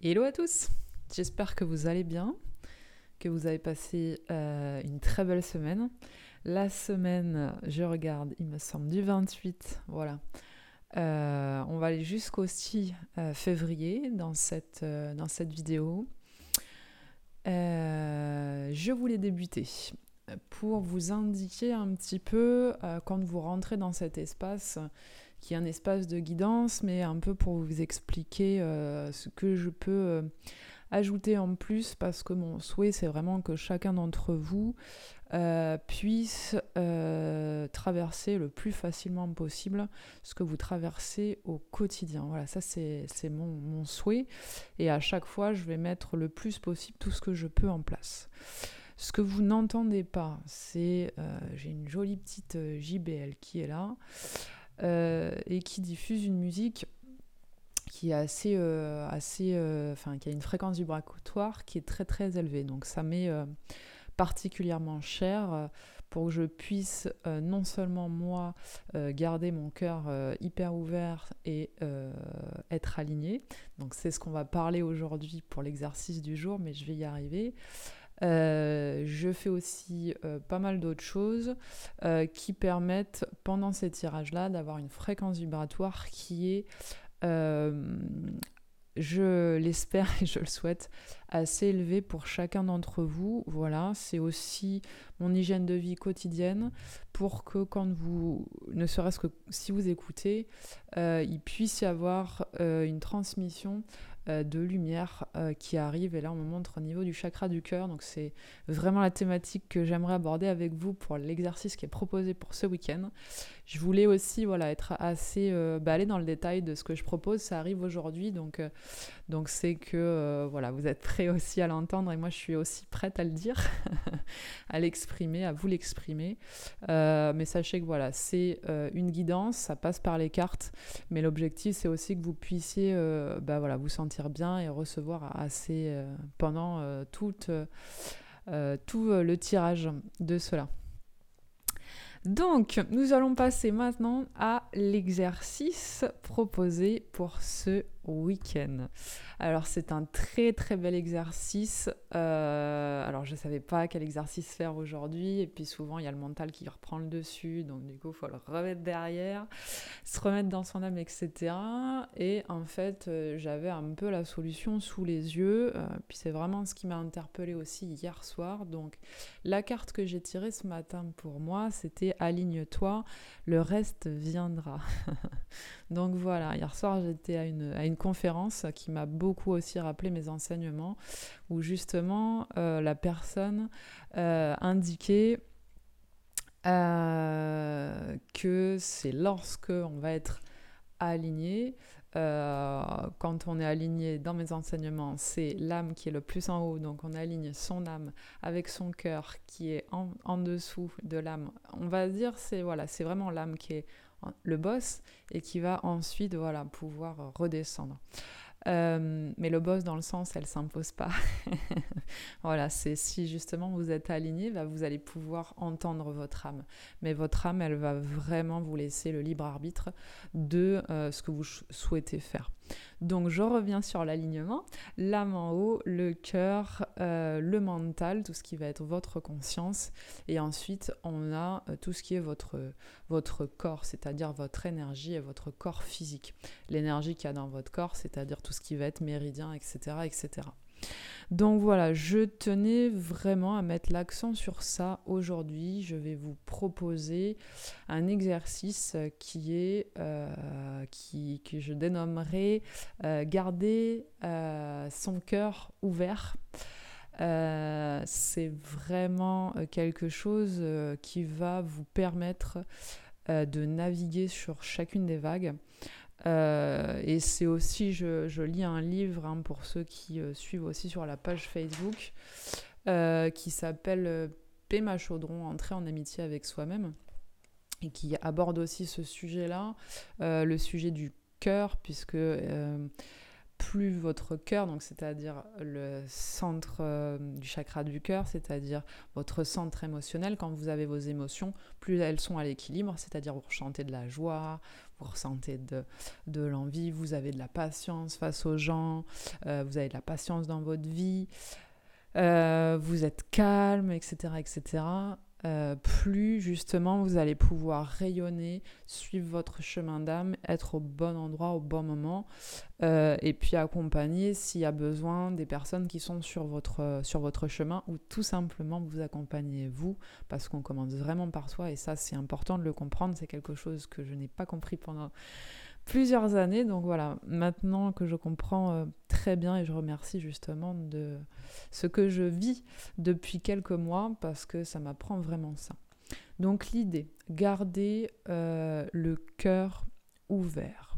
Hello à tous, j'espère que vous allez bien, que vous avez passé euh, une très belle semaine. La semaine, je regarde, il me semble du 28, voilà. Euh, on va aller jusqu'au 6 euh, février dans cette, dans cette vidéo. je voulais débuter pour vous indiquer un petit peu quand vous rentrez dans cet espace qui est un espace de guidance, mais un peu pour vous expliquer euh, ce que je peux euh, ajouter en plus, parce que mon souhait, c'est vraiment que chacun d'entre vous euh, puisse traverser le plus facilement possible ce que vous traversez au quotidien. Voilà, ça c'est mon, mon, souhait. Et à chaque fois, je vais mettre le plus possible tout ce que je peux en place. Ce que vous n'entendez pas, c'est, j'ai une jolie petite JBL qui est là. Euh, et qui diffuse une musique qui est assez, euh, assez euh, qui a une fréquence vibratoire qui est très très élevée. Donc ça m'est particulièrement cher pour que je puisse non seulement moi garder mon cœur hyper ouvert et être aligné. Donc c'est ce qu'on va parler aujourd'hui pour l'exercice du jour, mais je vais y arriver. Euh, je fais aussi euh, pas mal d'autres choses euh, qui permettent pendant ces tirages-là d'avoir une fréquence vibratoire qui est, je l'espère et je le souhaite, assez élevée pour chacun d'entre vous. Voilà, c'est aussi mon hygiène de vie quotidienne pour que quand vous, ne serait-ce que si vous écoutez, il puisse y avoir une transmission de lumière euh, qui arrive. Et là, on me montre au niveau du chakra du cœur. Donc, c'est vraiment la thématique que j'aimerais aborder avec vous pour l'exercice qui est proposé pour ce week-end. Je voulais aussi voilà, être assez euh, dans le détail de ce que je propose. Ça arrive aujourd'hui. Donc, donc c'est que voilà, vous êtes prêts aussi à l'entendre. Et moi, je suis aussi prête à le dire, à l'exprimer, à vous l'exprimer. mais sachez que voilà, c'est une guidance. Ça passe par les cartes. Mais l'objectif, c'est aussi que vous puissiez bah, voilà, vous sentir bien et recevoir assez euh, pendant euh, tout, euh, tout le tirage de cela. Donc, nous allons passer maintenant à l'exercice proposé pour ce week-end. Alors c'est un très très bel exercice. Euh, alors je ne savais pas quel exercice faire aujourd'hui et puis souvent il y a le mental qui reprend le dessus donc du coup il faut le remettre derrière, se remettre dans son âme etc. Et en fait euh, j'avais un peu la solution sous les yeux. Euh, puis c'est vraiment ce qui m'a interpellé aussi hier soir. Donc la carte que j'ai tirée ce matin pour moi c'était aligne-toi, le reste viendra. donc voilà, hier soir j'étais à une, à une conférence qui m'a beaucoup aussi rappelé mes enseignements, où justement euh, la personne euh, indiquait euh, que c'est lorsque on va être aligné, quand on est aligné dans mes enseignements, c'est l'âme qui est le plus en haut, donc on aligne son âme avec son cœur qui est en, en dessous de l'âme. On va dire c'est voilà, c'est vraiment l'âme qui est le boss et qui va ensuite voilà, pouvoir redescendre. Euh, mais le boss, dans le sens, elle s'impose pas. voilà, c'est si justement vous êtes aligné, bah, vous allez pouvoir entendre votre âme. Mais votre âme, elle va vraiment vous laisser le libre arbitre de euh, ce que vous souhaitez faire. Donc je reviens sur l'alignement, l'âme en haut, le cœur, euh, le mental, tout ce qui va être votre conscience, et ensuite on a euh, tout ce qui est votre, corps, c'est-à-dire votre énergie et votre corps physique. L'énergie qu'il y a dans votre corps, c'est-à-dire tout ce qui va être méridien, etc. etc. Donc voilà, je tenais vraiment à mettre l'accent sur ça aujourd'hui. Je vais vous proposer un exercice qui est, euh, qui, que je dénommerai euh, garder euh, son cœur ouvert. c'est vraiment quelque chose qui va vous permettre de naviguer sur chacune des vagues. Euh, et c'est aussi, je, lis un livre hein, pour ceux qui euh, suivent aussi sur la page Facebook, euh, qui s'appelle Péma Chaudron, Entrer en amitié avec soi-même, et qui aborde aussi ce sujet-là, le sujet du cœur, puisque plus votre cœur, donc c'est-à-dire le centre du chakra du cœur, c'est-à-dire votre centre émotionnel, quand vous avez vos émotions, plus elles sont à l'équilibre, c'est-à-dire vous ressentez de la joie, vous ressentez de, l'envie, vous avez de la patience face aux gens, euh, vous avez de la patience dans votre vie, euh, vous êtes calme, etc., etc. Euh, plus justement vous allez pouvoir rayonner, suivre votre chemin d'âme, être au bon endroit au bon moment euh, et puis accompagner s'il y a besoin des personnes qui sont sur votre, sur votre chemin ou tout simplement vous accompagner vous parce qu'on commence vraiment par soi et ça c'est important de le comprendre, c'est quelque chose que je n'ai pas compris pendant plusieurs années. Donc voilà, maintenant que je comprends euh, très bien et je remercie justement de ce que je vis depuis quelques mois parce que ça m'apprend vraiment ça. Donc l'idée, garder euh, le cœur ouvert.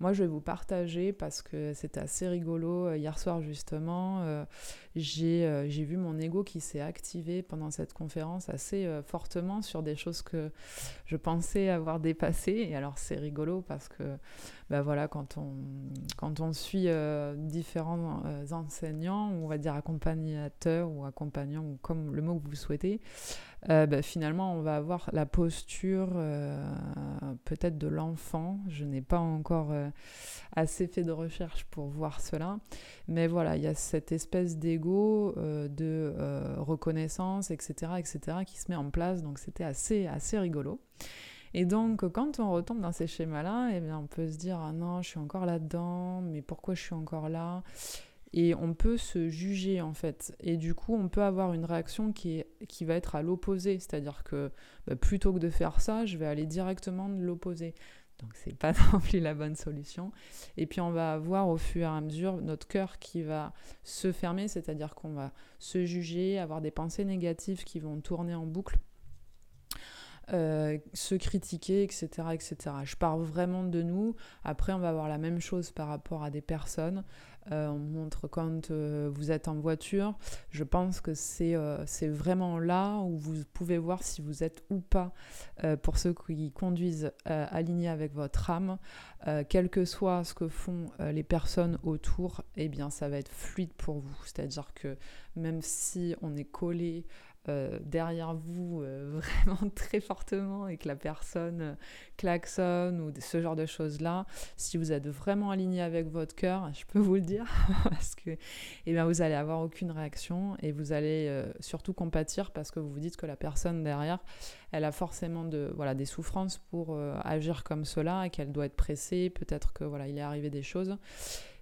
Moi, je vais vous partager parce que c'était assez rigolo. Euh, hier soir, justement, euh, j'ai vu mon ego qui s'est activé pendant cette conférence assez fortement sur des choses que je pensais avoir dépassées. Et alors, c'est rigolo parce que, ben voilà, quand on, quand on suit différents enseignants, on va dire accompagnateurs ou accompagnants, ou comme le mot que vous souhaitez, euh, bah, finalement, on va avoir la posture euh, peut-être de l'enfant. Je n'ai pas encore euh, assez fait de recherche pour voir cela. Mais voilà, il y a cette espèce d'ego, de reconnaissance, etc., etc., qui se met en place. Donc, c'était assez, assez rigolo. Et donc, quand on retombe dans ces schémas-là, eh bien, on peut se dire Ah non, je suis encore là-dedans, mais pourquoi je suis encore là? Et on peut se juger en fait. Et du coup, on peut avoir une réaction qui, est, qui va être à l'opposé, c'est-à-dire que bah, plutôt que de faire ça, je vais aller directement de l'opposé. Donc c'est pas non plus la bonne solution. Et puis on va avoir au fur et à mesure notre cœur qui va se fermer, c'est-à-dire qu'on va se juger, avoir des pensées négatives qui vont tourner en boucle. Euh, se critiquer, etc., etc. Je parle vraiment de nous. Après, on va avoir la même chose par rapport à des personnes. Euh, on montre quand euh, vous êtes en voiture. Je pense que c'est vraiment là où vous pouvez voir si vous êtes ou pas, pour ceux qui conduisent, alignés avec votre âme. quel que soit ce que font les personnes autour, eh bien ça va être fluide pour vous. C'est-à-dire que même si on est collé euh, derrière vous euh, vraiment très fortement et que la personne euh, klaxonne ou ce genre de choses-là, si vous êtes vraiment aligné avec votre cœur, je peux vous le dire, parce que eh bien, vous allez avoir aucune réaction et vous allez surtout compatir parce que vous vous dites que la personne derrière, elle a forcément de, voilà, des souffrances pour agir comme cela et qu'elle doit être pressée, peut-être que voilà, il est arrivé des choses.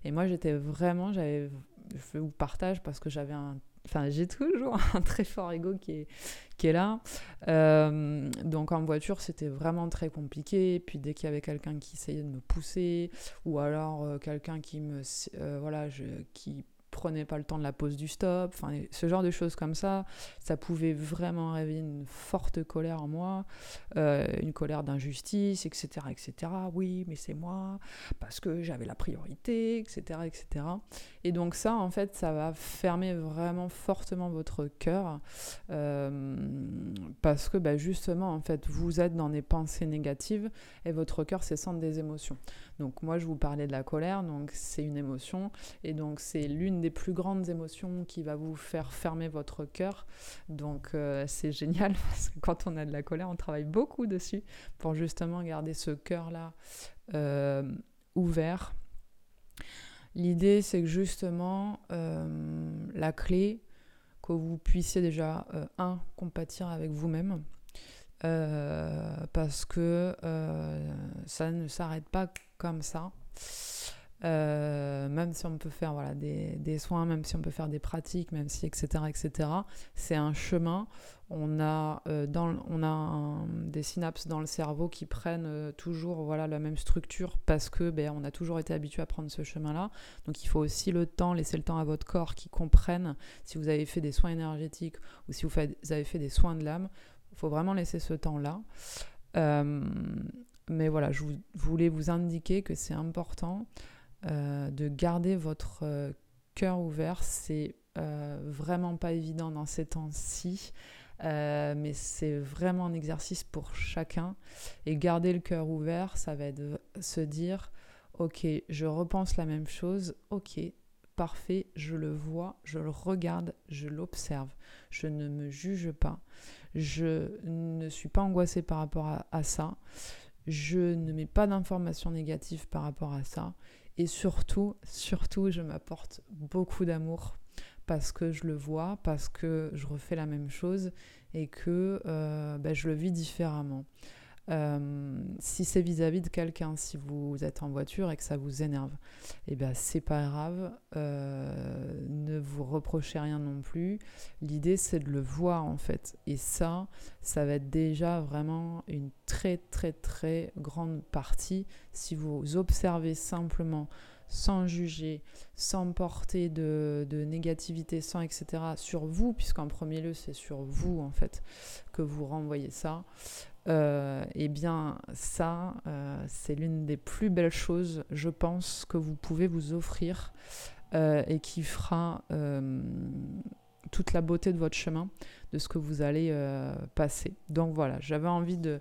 Et moi, j'étais vraiment, j'avais, je vous partage parce que j'avais un Enfin, j'ai toujours un très fort ego qui est, qui est là. Euh, donc en voiture, c'était vraiment très compliqué. Puis dès qu'il y avait quelqu'un qui essayait de me pousser, ou alors euh, quelqu'un qui me, euh, voilà, qui prenait pas le temps de la pause du stop, enfin ce genre de choses comme ça, ça pouvait vraiment réveiller une forte colère en moi, euh, une colère d'injustice, etc., etc. Oui, mais c'est moi parce que j'avais la priorité, etc., etc. Et donc ça, en fait, ça va fermer vraiment fortement votre cœur euh, parce que bah, justement, en fait, vous êtes dans des pensées négatives et votre cœur, c'est centre des émotions. Donc moi, je vous parlais de la colère, donc c'est une émotion, et donc c'est l'une des plus grandes émotions qui va vous faire fermer votre cœur. Donc euh, c'est génial parce que quand on a de la colère, on travaille beaucoup dessus pour justement garder ce cœur-là euh, ouvert. L'idée, c'est que justement, euh, la clé, que vous puissiez déjà, un, compatir avec vous-même, parce que ça ne s'arrête pas comme ça. Euh, même si on peut faire voilà, des, soins, même si on peut faire des pratiques, même si etc. etc. C'est un chemin. On a, euh, dans, on a des synapses dans le cerveau qui prennent euh, toujours voilà, la même structure parce que ben, on a toujours été habitué à prendre ce chemin-là. Donc il faut aussi le temps, laisser le temps à votre corps qui comprenne si vous avez fait des soins énergétiques ou si vous, faites, vous avez fait des soins de l'âme. Il faut vraiment laisser ce temps-là. Mais voilà, je voulais vous indiquer que c'est important euh, de garder votre euh, cœur ouvert. C'est euh, vraiment pas évident dans ces temps-ci, mais c'est vraiment un exercice pour chacun. Et garder le cœur ouvert, ça va être se dire Ok, je repense la même chose. Ok, parfait, je le vois, je le regarde, je l'observe. Je ne me juge pas. Je ne suis pas angoissée par rapport à, ça. Je ne mets pas d'informations négatives par rapport à ça. Et surtout, surtout, je m'apporte beaucoup d'amour parce que je le vois, parce que je refais la même chose et que euh, ben, je le vis différemment. Euh, si c'est vis-à-vis de quelqu'un, si vous êtes en voiture et que ça vous énerve, eh bien c'est pas grave, euh, ne vous reprochez rien non plus. L'idée c'est de le voir en fait. Et ça, ça va être déjà vraiment une très très très grande partie si vous observez simplement sans juger, sans porter de, de, négativité, sans etc. sur vous, puisqu'en premier lieu c'est sur vous en fait que vous renvoyez ça. Euh, eh bien ça, euh, c'est l'une des plus belles choses, je pense, que vous pouvez vous offrir euh, et qui fera toute la beauté de votre chemin, de ce que vous allez passer. Donc voilà, j'avais envie de,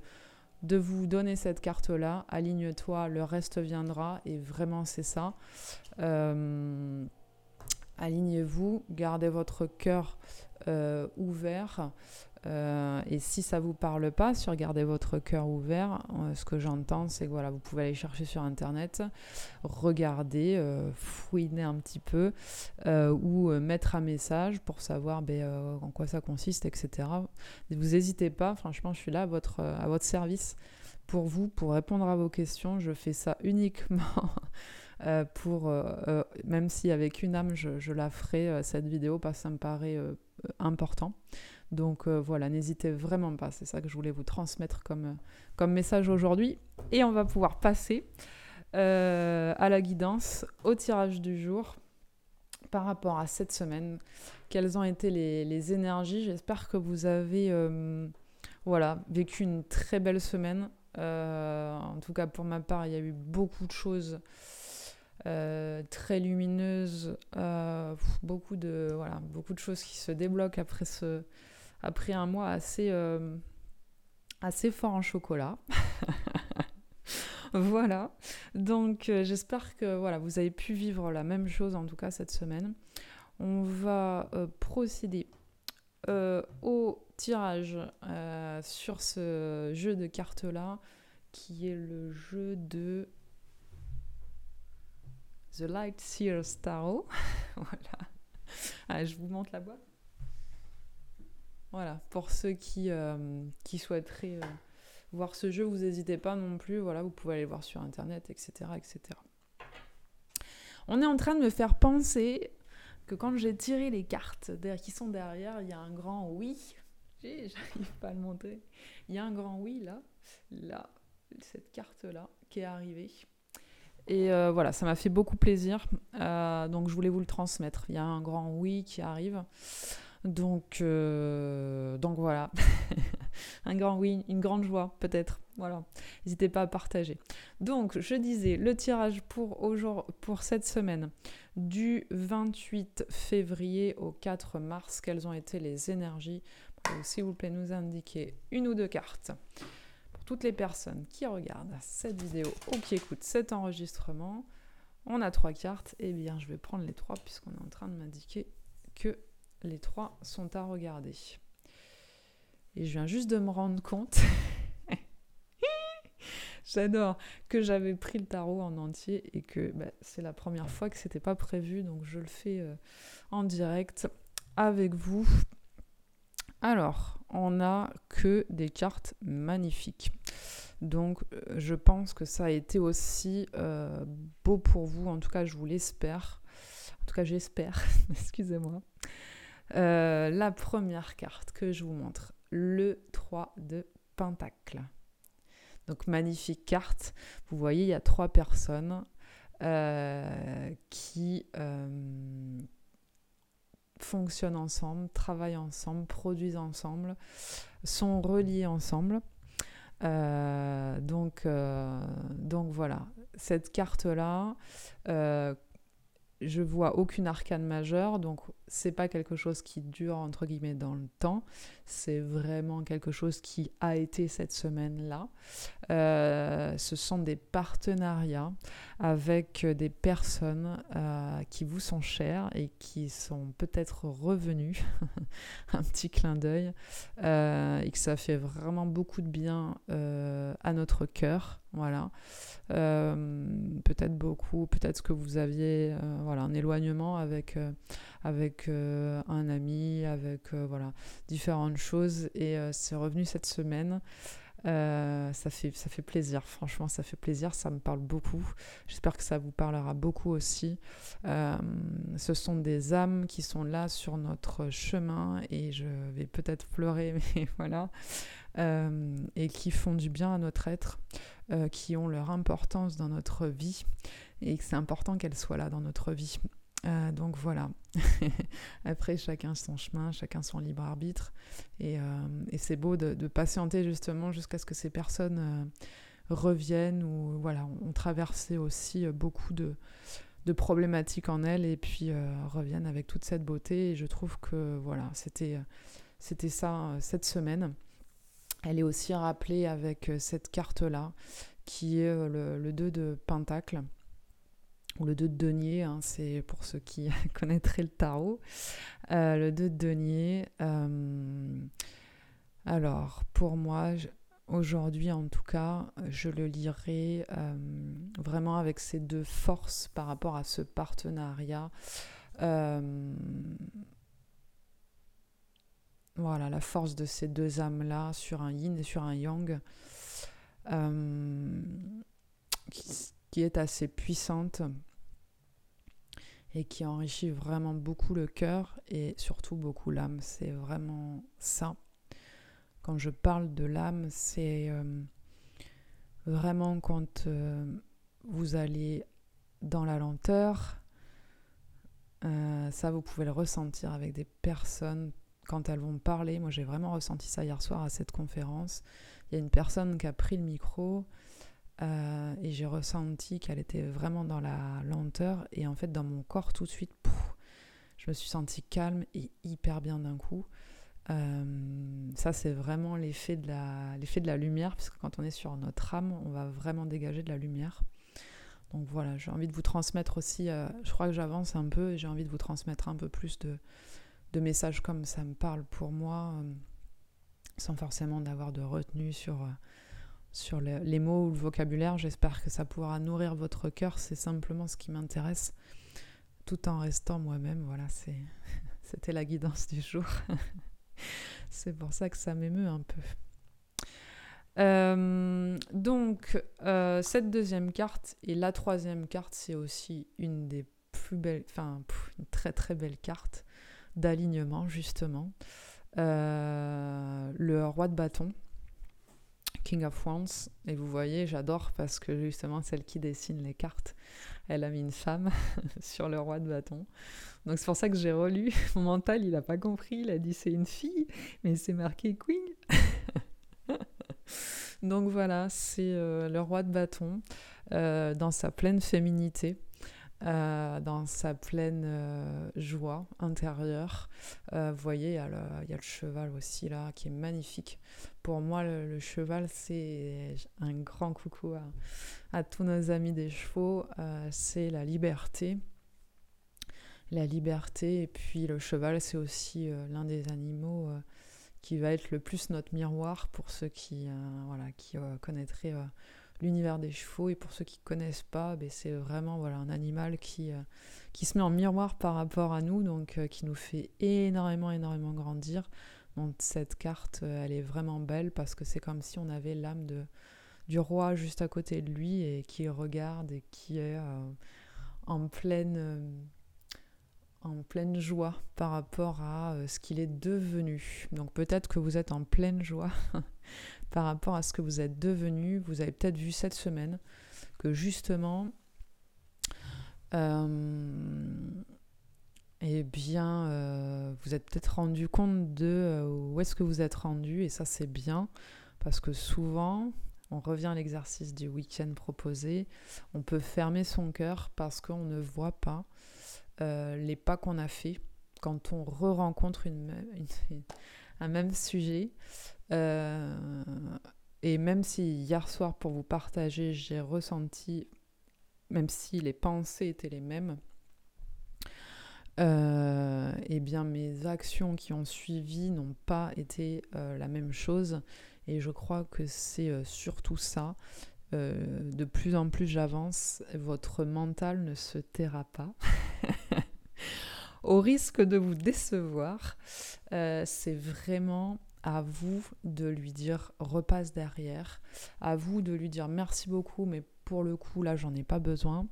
de vous donner cette carte-là. Aligne-toi, le reste viendra, et vraiment c'est ça. Alignez-vous, gardez votre cœur ouvert. Euh, et si ça vous parle pas, sur gardez votre cœur ouvert, euh, ce que j'entends, c'est que voilà, vous pouvez aller chercher sur internet, regarder, euh, fouiner un petit peu, ou mettre un message pour savoir ben, en quoi ça consiste, etc. Vous n'hésitez pas, franchement, je suis là à votre, à votre service pour vous, pour répondre à vos questions. Je fais ça uniquement. pour même si avec une âme je, je la ferai cette vidéo parce que ça me paraît important donc euh, voilà, n'hésitez vraiment pas, c'est ça que je voulais vous transmettre comme, euh, message aujourd'hui. Et on va pouvoir passer euh, à la guidance, au tirage du jour par rapport à cette semaine. Quelles ont été les, énergies? J'espère que vous avez voilà, vécu une très belle semaine. en tout cas, pour ma part, il y a eu beaucoup de choses très lumineuses, beaucoup, de, voilà, beaucoup de choses qui se débloquent après ce, après un mois assez, euh, assez fort en chocolat. voilà. Donc euh, j'espère que voilà, vous avez pu vivre la même chose en tout cas cette semaine. On va euh, procéder au tirage sur ce jeu de cartes là qui est le jeu de The Light Seer Tarot. voilà. Ah, je vous montre la boîte. Voilà, pour ceux qui, euh, souhaiteraient euh, voir ce jeu, vous n'hésitez pas non plus, voilà, vous pouvez aller voir sur internet, etc. etc. On est en train de me faire penser que quand j'ai tiré les cartes qui sont derrière, il y a un grand oui. J'arrive pas à le montrer. Il y a un grand oui là, là, cette carte-là qui est arrivée. Et euh, voilà, ça m'a fait beaucoup plaisir. donc je voulais vous le transmettre. Il y a un grand oui qui arrive. Donc, euh, donc voilà, un grand oui, une grande joie peut-être. Voilà, n'hésitez pas à partager. Donc, je disais, le tirage pour, aujourd'hui, pour cette semaine, du 28 février au 4 mars, quelles ont été les énergies? S'il vous plaît, nous indiquer une ou deux cartes. Pour toutes les personnes qui regardent cette vidéo ou qui écoutent cet enregistrement, on a trois cartes. Eh bien, je vais prendre les trois puisqu'on est en train de m'indiquer que les trois sont à regarder. Et je viens juste de me rendre compte, j'adore, que j'avais pris le tarot en entier et que bah, c'est la première fois que c'était pas prévu, donc je le fais euh, en direct avec vous. Alors, on n'a que des cartes magnifiques. Donc, euh, je pense que ça a été aussi euh, beau pour vous. En tout cas, je vous l'espère. En tout cas, j'espère. Excusez-moi. Euh, la première carte que je vous montre, le 3 de Pentacle. Donc magnifique carte. Vous voyez, il y a trois personnes euh, qui euh, fonctionnent ensemble, travaillent ensemble, produisent ensemble, sont reliés ensemble. donc, donc voilà, cette carte-là je vois aucune arcane majeure, donc c'est pas quelque chose qui dure entre guillemets dans le temps, c'est vraiment quelque chose qui a été cette semaine-là. Euh, ce sont des partenariats avec des personnes euh, qui vous sont chères et qui sont peut-être revenues, un petit clin d'œil, euh, et que ça fait vraiment beaucoup de bien à notre cœur. Voilà. peut-être beaucoup, peut-être que vous aviez voilà, un éloignement avec, avec un ami, avec voilà, différentes choses. Et c'est revenu cette semaine. Euh, ça, fait, plaisir, franchement, ça fait plaisir, ça me parle beaucoup. J'espère que ça vous parlera beaucoup aussi. Euh, ce sont des âmes qui sont là sur notre chemin et je vais peut-être pleurer, mais voilà. Euh, et qui font du bien à notre être, qui ont leur importance dans notre vie et que c'est important qu'elles soient là dans notre vie. Euh, donc voilà. Après, chacun son chemin, chacun son libre arbitre. Et, euh, c'est beau de, patienter justement jusqu'à ce que ces personnes euh, reviennent ou voilà, ont traversé aussi beaucoup de, problématiques en elles et puis reviennent avec toute cette beauté. Et je trouve que voilà, c'était, c'était ça cette semaine. Elle est aussi rappelée avec cette carte-là, qui est le, le 2 de Pentacle le 2 de denier, hein, c'est pour ceux qui connaîtraient le tarot. Euh, le 2 de denier, euh, alors pour moi, aujourd'hui en tout cas, je le lirai euh, vraiment avec ces deux forces par rapport à ce partenariat. voilà, la force de ces deux âmes-là sur un yin et sur un yang. Qui est assez puissante et qui enrichit vraiment beaucoup le cœur et surtout beaucoup l'âme. C'est vraiment ça. Quand je parle de l'âme, c'est euh, vraiment quand euh, vous allez dans la lenteur. Euh, ça, vous pouvez le ressentir avec des personnes quand elles vont parler. Moi, j'ai vraiment ressenti ça hier soir à cette conférence. Il y a une personne qui a pris le micro euh, et j'ai ressenti qu'elle était vraiment dans la lenteur. Et en fait, dans mon corps, tout de suite, je me suis sentie calme et hyper bien d'un coup. Euh, ça, c'est vraiment l'effet de, la, l'effet de la lumière, puisque quand on est sur notre âme, on va vraiment dégager de la lumière. Donc voilà, j'ai envie de vous transmettre aussi, euh, je crois que j'avance un peu, et j'ai envie de vous transmettre un peu plus de, de messages comme ça me parle pour moi, sans forcément d'avoir de retenue sur sur les mots ou le vocabulaire. J'espère que ça pourra nourrir votre cœur. C'est simplement ce qui m'intéresse, tout en restant moi-même. Voilà, c'était la guidance du jour. c'est pour ça que ça m'émeut un peu. Euh, donc, euh, cette deuxième carte et la troisième carte, c'est aussi une des plus belles, enfin, une très très belle carte d'alignement, justement. Euh, le roi de bâton. King of Wands. Et vous voyez, j'adore parce que justement, celle qui dessine les cartes, elle a mis une femme sur le roi de bâton. Donc c'est pour ça que j'ai relu. Mon mental, il n'a pas compris. Il a dit c'est une fille, mais c'est marqué Queen. Donc voilà, c'est euh, le roi de bâton euh, dans sa pleine féminité. Euh, dans sa pleine euh, joie intérieure. Euh, vous voyez, il y, a le, cheval aussi là qui est magnifique. Pour moi, le, cheval, c'est un grand coucou à, tous nos amis des chevaux. c'est la liberté. La liberté, et puis le cheval, c'est aussi l'un des animaux qui va être le plus notre miroir pour ceux qui, voilà, qui connaîtraient l'univers des chevaux. Et pour ceux qui ne connaissent pas, ben, c'est vraiment voilà, un animal qui, euh, qui se met en miroir par rapport à nous, donc euh, qui nous fait énormément, énormément grandir. Cette carte, euh, elle est vraiment belle parce que c'est comme si on avait l'âme du roi juste à côté de lui et qui regarde et qui est en pleine en pleine joie par rapport à ce qu'il est devenu. Donc peut-être que vous êtes en pleine joie par rapport à ce que vous êtes devenu. Vous avez peut-être vu cette semaine que justement, euh, eh bien, euh, vous êtes peut-être rendu compte de euh, où est-ce que vous êtes rendu, et ça c'est bien, parce que souvent, on revient à l'exercice du week-end proposé, on peut fermer son cœur parce qu'on ne voit pas les pas qu'on a fait quand on re-rencontre un même sujet. Et même si hier soir, pour vous partager, j'ai ressenti, même si les pensées étaient les mêmes, euh, eh bien mes actions qui ont suivi n'ont pas été euh, la même chose. Et je crois que c'est euh, surtout ça. de plus en plus j'avance, votre mental ne se taira pas. Au risque de vous décevoir, c'est vraiment à vous de lui dire repasse derrière, à vous de lui dire merci beaucoup, mais pour le coup là j'en ai pas besoin.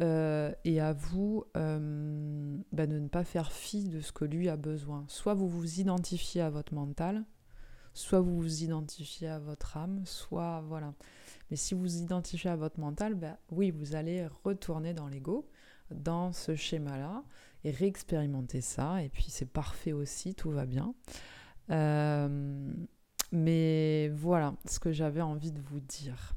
Euh, et à vous euh, bah, de ne pas faire fi de ce que lui a besoin. Soit vous vous identifiez à votre mental, soit vous vous identifiez à votre âme, soit voilà. Mais si vous vous identifiez à votre mental, bah, oui, vous allez retourner dans l'ego, dans ce schéma-là, et réexpérimenter ça. Et puis c'est parfait aussi, tout va bien. Euh, mais voilà ce que j'avais envie de vous dire.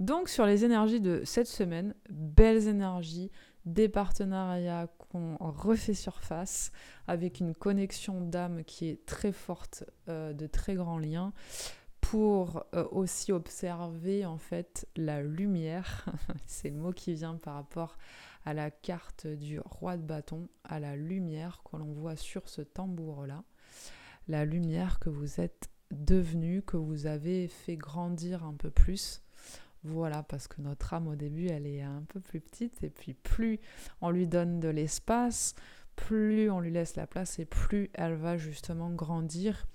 Donc sur les énergies de cette semaine, belles énergies, des partenariats qu'on refait surface avec une connexion d'âme qui est très forte, euh, de très grands liens pour euh, aussi observer en fait la lumière, c'est le mot qui vient par rapport à la carte du roi de bâton, à la lumière que l'on voit sur ce tambour-là, la lumière que vous êtes devenu, que vous avez fait grandir un peu plus voilà, parce que notre âme au début, elle est un peu plus petite, et puis plus on lui donne de l'espace, plus on lui laisse la place, et plus elle va justement grandir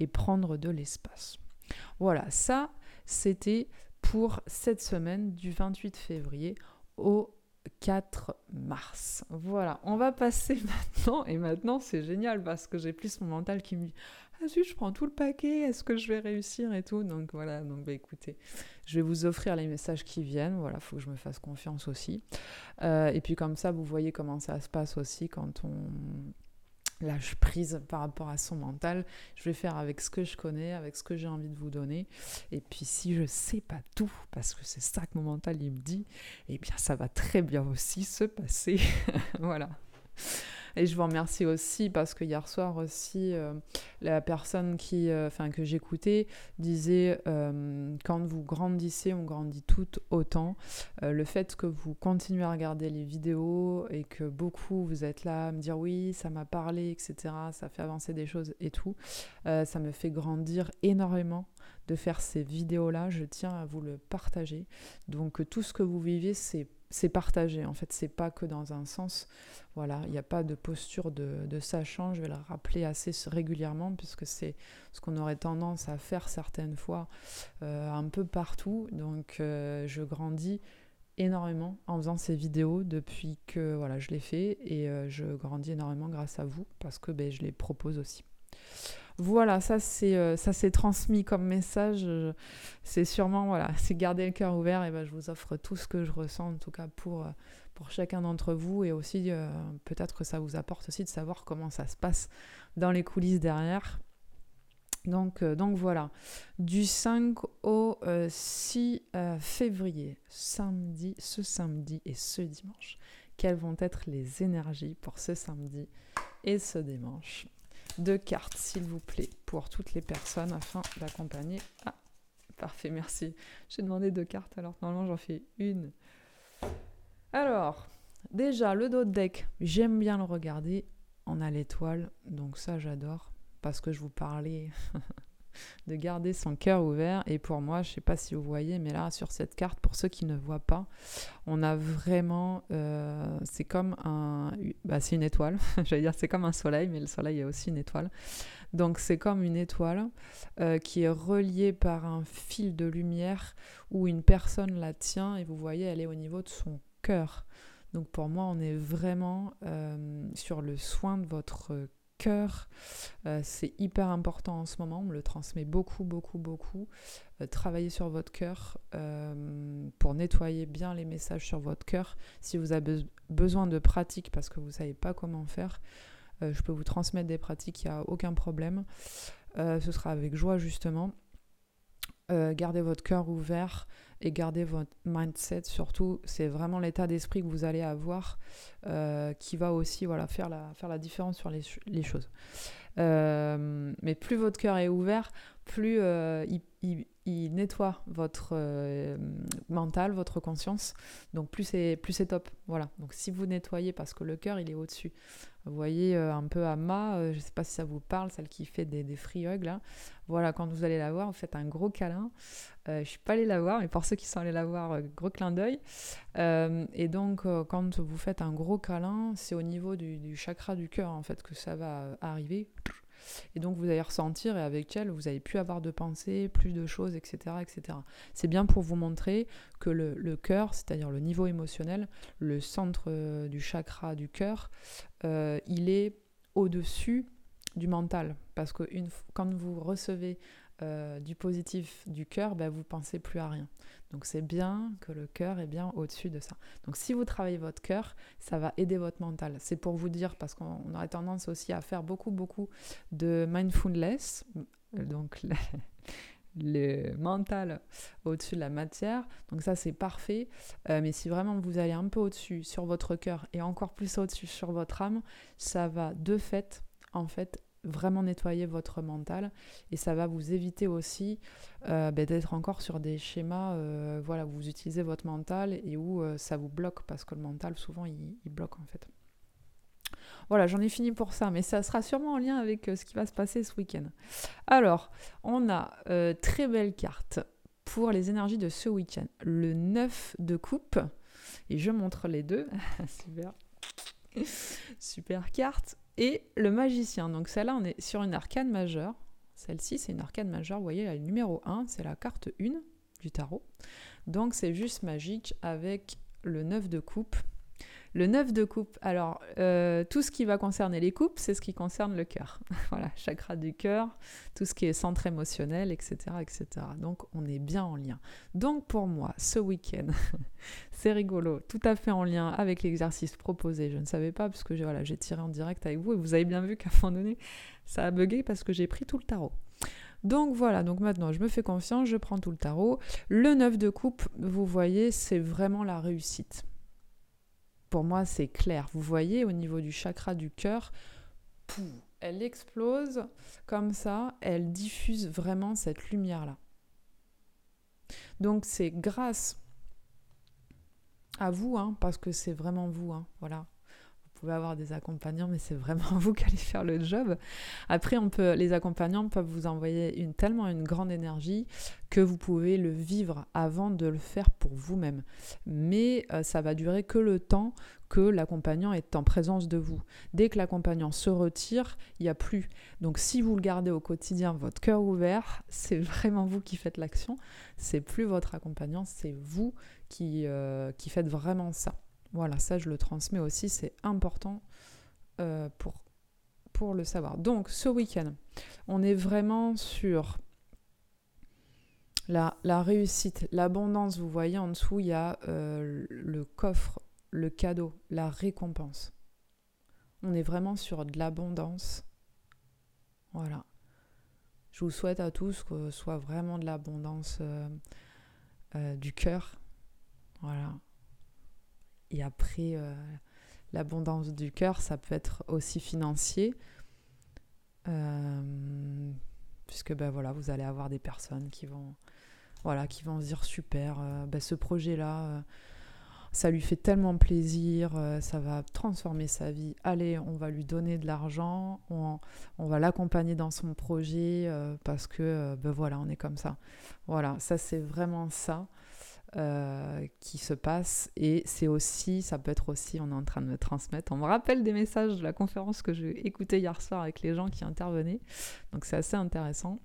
et prendre de l'espace. Voilà, ça, c'était pour cette semaine du 28 février au 4 mars. Voilà, on va passer maintenant, et maintenant c'est génial parce que j'ai plus mon mental qui me dit ah je prends tout le paquet, est-ce que je vais réussir et tout? Donc voilà, donc bah, écoutez, je vais vous offrir les messages qui viennent, voilà, faut que je me fasse confiance aussi. Euh, et puis comme ça, vous voyez comment ça se passe aussi quand on lâche prise par rapport à son mental. Je vais faire avec ce que je connais, avec ce que j'ai envie de vous donner. Et puis si je sais pas tout, parce que c'est ça que mon mental il me dit, eh bien ça va très bien aussi se passer. voilà. Et je vous remercie aussi parce que hier soir aussi, euh, la personne qui, euh, que j'écoutais disait euh, quand vous grandissez, on grandit tout autant. le fait que vous continuez à regarder les vidéos et que beaucoup vous êtes là à me dire oui, ça m'a parlé, etc. Ça fait avancer des choses et tout. ça me fait grandir énormément de faire ces vidéos-là. Je tiens à vous le partager. Donc tout ce que vous vivez, c'est c'est partagé. En fait, c'est pas que dans un sens. Voilà, il n'y a pas de posture de, sachant. Je vais le rappeler assez régulièrement puisque c'est ce qu'on aurait tendance à faire certaines fois euh, un peu partout. Donc, euh, je grandis énormément en faisant ces vidéos depuis que voilà, je l'ai fait et euh, je grandis énormément grâce à vous parce que ben, je les propose aussi. Voilà, ça c'est euh, ça s'est transmis comme message. c'est sûrement voilà, c'est garder le cœur ouvert et ben je vous offre tout ce que je ressens en tout cas pour euh, pour chacun d'entre vous et aussi euh, peut-être que ça vous apporte aussi de savoir comment ça se passe dans les coulisses derrière. Donc, donc voilà, du 5 au 6 février, samedi, ce samedi et ce dimanche. Quelles vont être les énergies pour ce samedi et ce dimanche? Deux cartes, s'il vous plaît, pour toutes les personnes afin d'accompagner. Ah, parfait, merci. J'ai demandé deux cartes, alors normalement j'en fais une. Alors, déjà, le dos de deck, j'aime bien le regarder. On a l'étoile, donc ça j'adore, parce que je vous parlais de garder son cœur ouvert. Et pour moi, je ne sais pas si vous voyez, mais là, sur cette carte, pour ceux qui ne voient pas, on a vraiment, euh, c'est comme un, bah, c'est une étoile. J'allais dire, c'est comme un soleil, mais le soleil est aussi une étoile. Donc c'est comme une étoile euh, qui est reliée par un fil de lumière où une personne la tient et vous voyez, elle est au niveau de son cœur. Donc pour moi, on est vraiment euh, sur le soin de votre cœur. Euh, c'est hyper important en ce moment, on me le transmet beaucoup, beaucoup, beaucoup. Euh, travaillez sur votre cœur euh, pour nettoyer bien les messages sur votre cœur. Si vous avez besoin de pratiques parce que vous ne savez pas comment faire, je peux vous transmettre des pratiques, il n'y a aucun problème. ce sera avec joie justement. gardez votre cœur ouvert et gardez votre mindset surtout. C'est vraiment l'état d'esprit que vous allez avoir euh, qui va aussi voilà, faire, la, faire la différence sur les, les choses. Euh, mais plus votre cœur est ouvert, plus euh, il, il, nettoie votre euh, mental, votre conscience. Donc plus c'est plus c'est top. Voilà. Donc si vous nettoyez parce que le cœur il est au-dessus. Vous voyez un peu Amma, je ne sais pas si ça vous parle, celle qui fait des, des free hugs là. Voilà, quand vous allez la voir, vous faites un gros câlin. je ne suis pas allée la voir, mais pour ceux qui sont allés la voir, gros clin d'œil. et donc quand vous faites un gros câlin, c'est au niveau du, du chakra du cœur en fait que ça va arriver et donc vous allez ressentir, et avec elle, vous avez pu avoir de pensées, plus de choses, etc. etc. C'est bien pour vous montrer que le, cœur, c'est-à-dire le niveau émotionnel, le centre euh, du chakra du cœur, euh, il est au-dessus du mental. Parce que quand vous recevez euh, du positif du cœur, ben, vous pensez plus à rien. Donc c'est bien que le cœur est bien au-dessus de ça. Donc si vous travaillez votre cœur, ça va aider votre mental. C'est pour vous dire, parce qu'on aurait tendance aussi à faire beaucoup, beaucoup de mindfulness, donc le, mental au-dessus de la matière. Donc ça c'est parfait. Euh, mais si vraiment vous allez un peu au-dessus sur votre cœur et encore plus au-dessus sur votre âme, ça va de fait, en fait, vraiment nettoyer votre mental et ça va vous éviter aussi euh, ben, d'être encore sur des schémas euh, voilà vous utilisez votre mental et où euh, ça vous bloque parce que le mental souvent il, bloque en fait. Voilà j'en ai fini pour ça mais ça sera sûrement en lien avec ce qui va se passer ce week-end. Alors on a très belle carte pour les énergies de ce week-end. Le 9 de coupe et je montre les deux. Super. Super carte et le magicien. Donc celle-là, on est sur une arcane majeure. Celle-ci, c'est une arcane majeure. Vous voyez, la numéro 1, c'est la carte 1 du tarot. Donc c'est juste magique avec le 9 de coupe le 9 de coupe, alors euh, tout ce qui va concerner les coupes, c'est ce qui concerne le cœur. voilà, chakra du cœur, tout ce qui est centre émotionnel, etc., etc. Donc on est bien en lien. Donc pour moi, ce week-end, c'est rigolo, tout à fait en lien avec l'exercice proposé. Je ne savais pas parce que j'ai tiré en direct avec vous et vous avez bien vu qu'à un moment donné, ça a bugué parce que j'ai pris tout le tarot. Donc voilà, donc maintenant je me fais confiance, je prends tout le tarot. Le 9 de coupe, vous voyez, c'est vraiment la réussite pour moi, c'est clair. Vous voyez, au niveau du chakra du cœur, elle explose comme ça, elle diffuse vraiment cette lumière-là. Donc c'est grâce à vous, hein, parce que c'est vraiment vous, hein, voilà pouvez avoir des accompagnants, mais c'est vraiment vous qui allez faire le job. Après, on peut, les accompagnants peuvent vous envoyer une, tellement une grande énergie que vous pouvez le vivre avant de le faire pour vous-même. Mais euh, ça va durer que le temps que l'accompagnant est en présence de vous. Dès que l'accompagnant se retire, il n'y a plus. Donc si vous le gardez au quotidien, votre cœur ouvert, c'est vraiment vous qui faites l'action. C'est plus votre accompagnant, c'est vous qui, euh, qui faites vraiment ça. Voilà, ça je le transmets aussi, c'est important euh, pour, pour le savoir. Donc ce week-end, on est vraiment sur la, réussite, l'abondance. Vous voyez en dessous, il y a euh, le coffre, le cadeau, la récompense. On est vraiment sur de l'abondance. Voilà. Je vous souhaite à tous que ce soit vraiment de l'abondance euh, du cœur. Voilà. Et après, euh, l'abondance du cœur, ça peut être aussi financier. Euh, puisque ben voilà, vous allez avoir des personnes qui vont, voilà, qui vont se dire super, euh, ben ce projet-là, ça lui fait tellement plaisir, ça va transformer sa vie. Allez, on va lui donner de l'argent, on, on, va l'accompagner dans son projet parce que ben voilà, on est comme ça. Voilà, ça c'est vraiment ça. Euh, qui se passe. Et c'est aussi, ça peut être aussi, on est en train de me transmettre, on me rappelle des messages de la conférence que j'ai écoutée hier soir avec les gens qui intervenaient, donc c'est assez intéressant.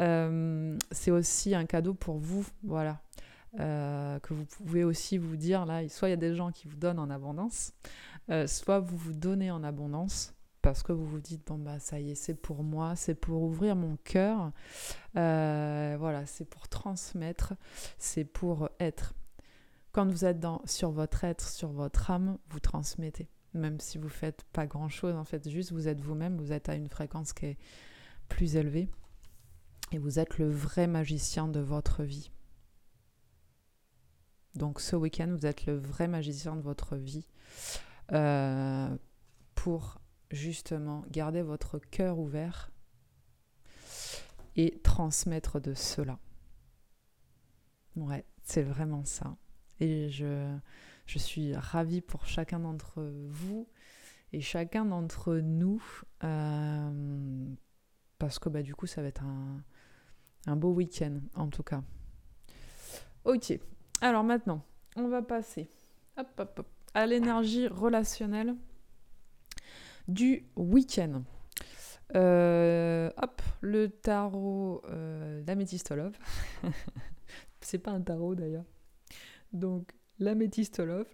Euh, c'est aussi un cadeau pour vous, voilà, euh, que vous pouvez aussi vous dire là, soit il y a des gens qui vous donnent en abondance, soit vous vous donnez en abondance parce que vous vous dites bon bah ça y est c'est pour moi c'est pour ouvrir mon cœur. Euh, voilà c'est pour transmettre c'est pour être. Quand vous êtes dans sur votre être sur votre âme vous transmettez. Même si vous faites pas grand chose en fait juste vous êtes vous-même vous êtes à une fréquence qui est plus élevée et vous êtes le vrai magicien de votre vie. Donc ce week-end, vous êtes le vrai magicien de votre vie euh, pour justement garder votre cœur ouvert et transmettre de cela. Ouais, c'est vraiment ça. Et je, suis ravie pour chacun d'entre vous et chacun d'entre nous euh, parce que bah, du coup, ça va être un, un beau week-end en tout cas. Ok, alors maintenant, on va passer à l'énergie relationnelle du week-end. Euh, hop, le tarot euh, l'améthystolove. C'est pas un tarot d'ailleurs. Donc, l'améthystolove.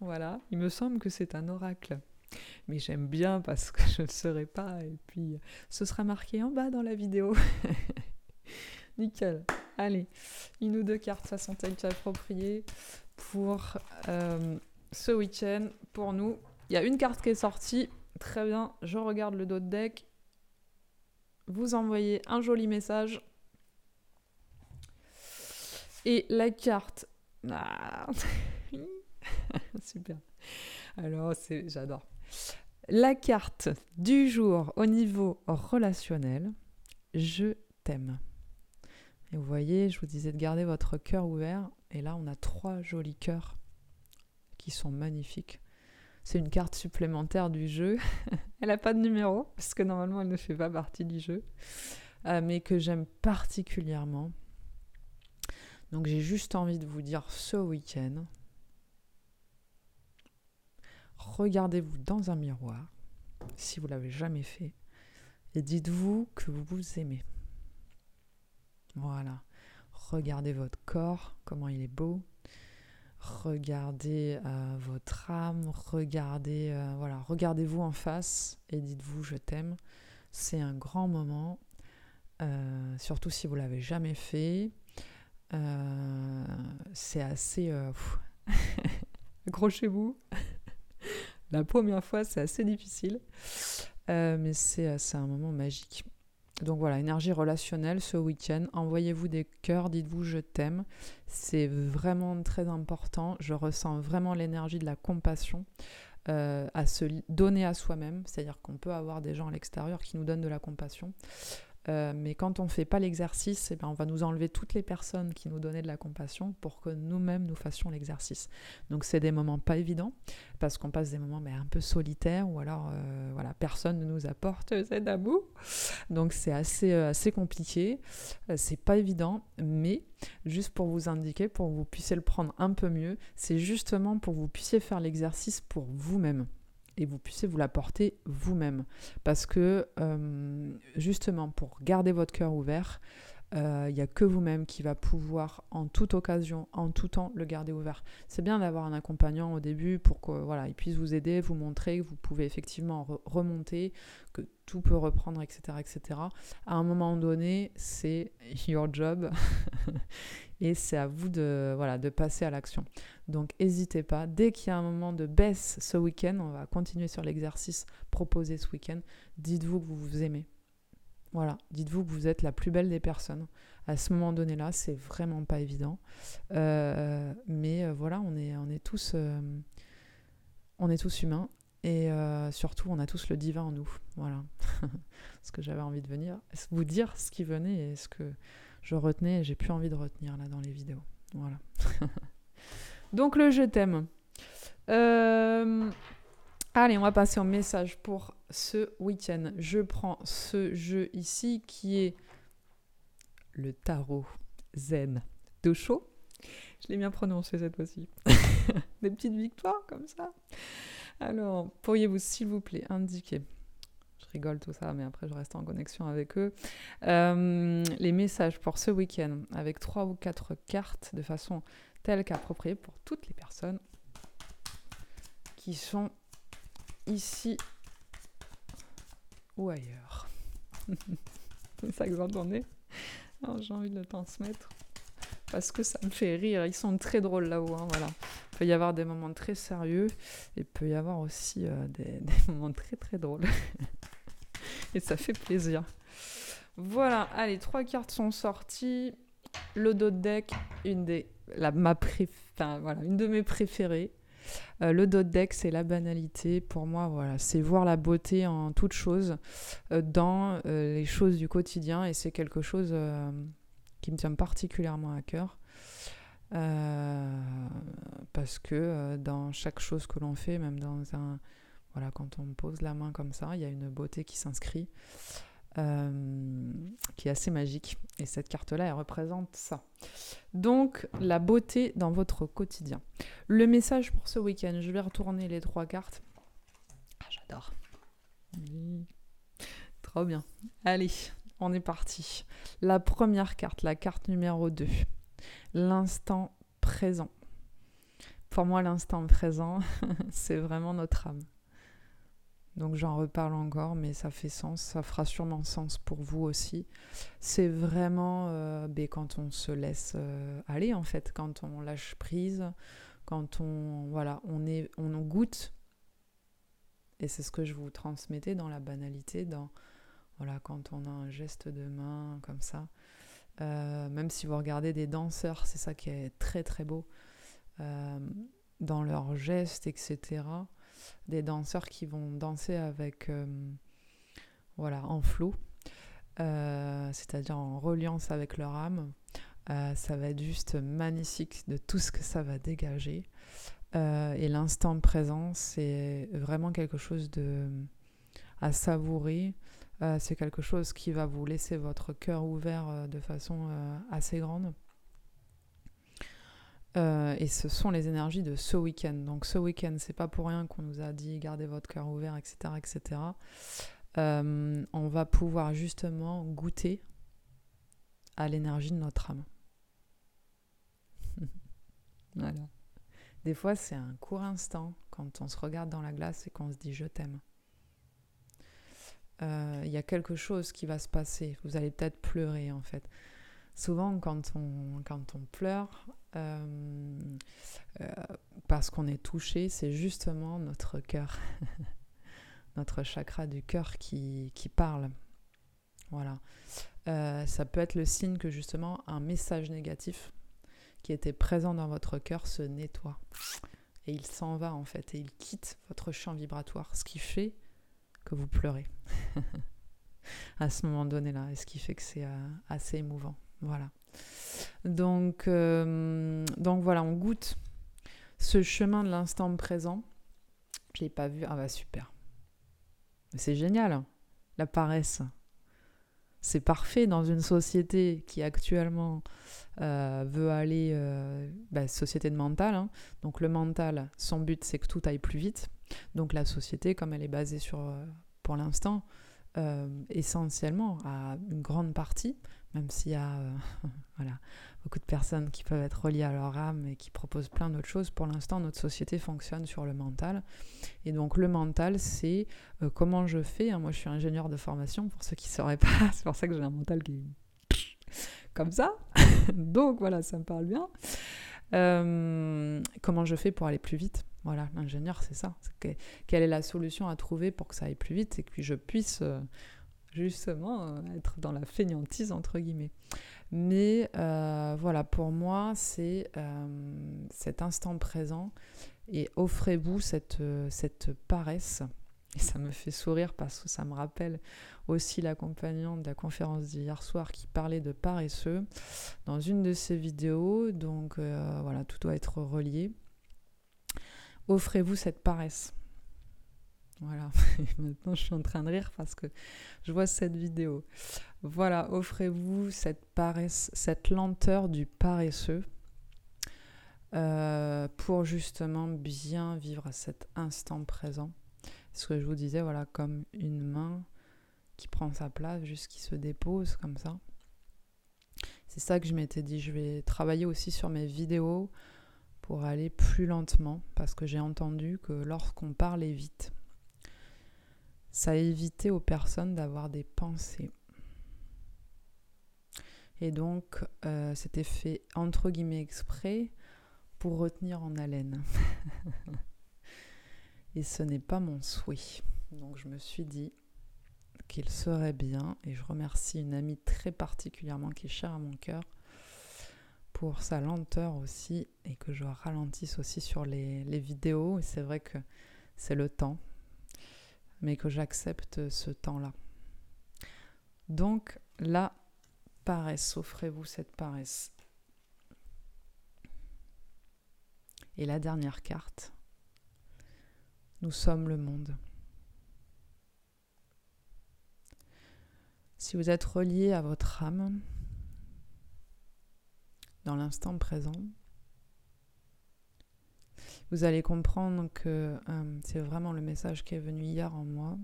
Voilà, il me semble que c'est un oracle. Mais j'aime bien parce que je ne serai pas. Et puis, ce sera marqué en bas dans la vidéo. Nickel. Allez, une ou deux cartes façon telle appropriée pour euh, ce week-end. Pour nous, il y a une carte qui est sortie. Très bien, je regarde le dos de deck. Vous envoyez un joli message. Et la carte. Ah. Super. Alors, c'est, j'adore. La carte du jour au niveau relationnel. Je t'aime. Et vous voyez, je vous disais de garder votre cœur ouvert. Et là, on a trois jolis cœurs qui sont magnifiques. C'est une carte supplémentaire du jeu. elle n'a pas de numéro, parce que normalement, elle ne fait pas partie du jeu. Euh, mais que j'aime particulièrement. Donc j'ai juste envie de vous dire ce week-end, regardez-vous dans un miroir, si vous l'avez jamais fait, et dites-vous que vous vous aimez. Voilà. Regardez votre corps, comment il est beau. Regardez euh, votre âme, regardez, euh, voilà, regardez-vous en face et dites-vous je t'aime. C'est un grand moment, euh, surtout si vous l'avez jamais fait. c'est assez, accrochez-vous. La première fois, c'est assez difficile, mais c'est un moment magique. Donc voilà, énergie relationnelle ce week-end. Envoyez-vous des cœurs, dites-vous je t'aime. C'est vraiment très important. Je ressens vraiment l'énergie de la compassion. Euh, à se donner à soi-même, c'est-à-dire qu'on peut avoir des gens à l'extérieur qui nous donnent de la compassion, euh, mais quand on ne fait pas l'exercice, eh ben, on va nous enlever toutes les personnes qui nous donnaient de la compassion pour que nous-mêmes nous fassions l'exercice. Donc c'est des moments pas évidents parce qu'on passe des moments un peu solitaires ou alors euh, voilà personne ne nous apporte cet amour. Donc c'est assez euh, assez compliqué, c'est pas évident, mais juste pour vous indiquer, pour que vous puissiez le prendre un peu mieux, c'est justement pour que vous puissiez faire l'exercice pour vous-même et vous puissiez vous la porter vous-même. Parce que euh, justement, pour garder votre cœur ouvert, euh, il n'y a que vous-même qui va pouvoir en toute occasion, en tout temps, le garder ouvert. C'est bien d'avoir un accompagnant au début pour qu'il voilà, il puisse vous aider, vous montrer que vous pouvez effectivement remonter, que tout peut reprendre, etc., etc. À un moment donné, c'est your job et c'est à vous de, voilà, de passer à l'action. Donc n'hésitez pas, dès qu'il y a un moment de baisse ce week-end, on va continuer sur l'exercice proposé ce week-end, dites-vous que vous vous aimez. Voilà, dites-vous que vous êtes la plus belle des personnes. À ce moment donné-là, c'est vraiment pas évident. Euh, mais euh, voilà, on est, on est tous... Euh, on est tous humains et surtout, on a tous le divin en nous. Voilà. ce que j'avais envie de venir, vous dire ce qui venait et ce que je retenais et j'ai plus envie de retenir là dans les vidéos. Voilà. Donc le je t'aime. Allez, on va passer au message pour ce week-end. Je prends ce jeu ici qui est le tarot zen chaud. Je l'ai bien prononcé cette fois-ci. Des petites victoires comme ça. Alors, pourriez-vous s'il vous plaît indiquer rigole tout ça, mais après je reste en connexion avec eux. Euh, les messages pour ce week-end avec trois ou quatre cartes de façon telle qu'appropriée pour toutes les personnes qui sont ici ou ailleurs. C'est ça que vous entendez J'ai envie de le transmettre parce que ça me fait rire. Ils sont très drôles là-haut. Hein, voilà. Il peut y avoir des moments très sérieux et peut y avoir aussi euh, des, moments très très drôles. et ça fait plaisir. Voilà, allez, trois cartes sont sorties. Le dos de deck, une des la, ma voilà, une de mes préférées. Euh, le dot deck, c'est la banalité. Pour moi, voilà, c'est voir la beauté en toute chose, euh, dans euh, les choses du quotidien, et c'est quelque chose qui me tient particulièrement à cœur. parce que dans chaque chose que l'on fait, même dans un. Voilà, quand on pose la main comme ça, il y a une beauté qui s'inscrit. Euh, qui est assez magique. Et cette carte-là, elle représente ça. Donc, la beauté dans votre quotidien. Le message pour ce week-end, je vais retourner les trois cartes. Ah, j'adore. Trop bien. Allez, on est parti. La première carte, la carte numéro 2. L'instant présent. Pour moi, l'instant présent, c'est vraiment notre âme. Donc j'en reparle encore, mais ça fait sens, ça fera sûrement sens pour vous aussi. C'est vraiment euh, ben, quand on se laisse euh, aller en fait, quand on lâche prise, quand on voilà, on est, on goûte. Et c'est ce que je vous transmettais dans la banalité, dans voilà, quand on a un geste de main comme ça. Euh, même si vous regardez des danseurs, c'est ça qui est très très beau. dans leurs gestes, etc des danseurs qui vont danser avec, euh, voilà, en flot, euh, c'est-à-dire en reliance avec leur âme. Euh, ça va être juste magnifique de tout ce que ça va dégager. et l'instant présent, c'est vraiment quelque chose de, à savourer. c'est quelque chose qui va vous laisser votre cœur ouvert de façon assez grande. Euh, et ce sont les énergies de ce week-end. Donc ce week-end, c'est pas pour rien qu'on nous a dit gardez votre cœur ouvert, etc. etc. Euh, on va pouvoir justement goûter à l'énergie de notre âme. voilà. Des fois, c'est un court instant quand on se regarde dans la glace et qu'on se dit je t'aime. Euh, il y a quelque chose qui va se passer. Vous allez peut-être pleurer en fait. Souvent, quand on, quand on pleure, euh, euh, parce qu'on est touché, c'est justement notre cœur, notre chakra du cœur qui, qui parle. Voilà. Euh, ça peut être le signe que justement un message négatif qui était présent dans votre cœur se nettoie. Et il s'en va en fait, et il quitte votre champ vibratoire, ce qui fait que vous pleurez à ce moment donné-là, et ce qui fait que c'est assez émouvant. Voilà. Donc, euh, donc voilà, on goûte ce chemin de l'instant présent. Je l'ai pas vu. Ah bah super. C'est génial. Hein. La paresse. C'est parfait dans une société qui actuellement euh, veut aller, euh, bah, société de mental. Hein. Donc le mental, son but c'est que tout aille plus vite. Donc la société, comme elle est basée sur, pour l'instant, essentiellement à une grande partie, même s'il y a euh, voilà, beaucoup de personnes qui peuvent être reliées à leur âme et qui proposent plein d'autres choses. Pour l'instant, notre société fonctionne sur le mental. Et donc le mental, c'est euh, comment je fais. Hein. moi, je suis ingénieur de formation, pour ceux qui ne sauraient pas. c'est pour ça que j'ai un mental qui est comme ça. donc voilà, ça me parle bien. Euh, comment je fais pour aller plus vite? Voilà, l'ingénieur, c'est ça. quelle est la solution à trouver pour que ça aille plus vite et que je puisse justement euh, être dans la fainéantise entre guillemets. Mais euh, voilà, pour moi, c'est euh, cet instant présent et offrez-vous cette, paresse. Et ça me fait sourire parce que ça me rappelle aussi l'accompagnante de la conférence d'hier soir qui parlait de paresseux dans une de ses vidéos. Donc voilà, tout doit être relié. Offrez-vous cette paresse. Voilà, maintenant je suis en train de rire parce que je vois cette vidéo. Voilà, offrez-vous cette cette lenteur du paresseux euh, pour justement bien vivre cet instant présent. Ce que je vous disais, voilà, comme une main qui prend sa place, juste qui se dépose comme ça. C'est ça que je m'étais dit, je vais travailler aussi sur mes vidéos pour aller plus lentement parce que j'ai entendu que lorsqu'on parlait vite, ça évitait aux personnes d'avoir des pensées. Et donc, euh, c'était fait entre guillemets exprès pour retenir en haleine. et ce n'est pas mon souhait. Donc, je me suis dit qu'il serait bien, et je remercie une amie très particulièrement qui est chère à mon cœur, pour sa lenteur aussi et que je ralentisse aussi sur les, vidéos. C'est vrai que c'est le temps, mais que j'accepte ce temps-là. Donc la paresse, offrez-vous cette paresse. Et la dernière carte, nous sommes le monde. Si vous êtes relié à votre âme, dans l'instant présent, vous allez comprendre que euh, c'est vraiment le message qui est venu hier en moi,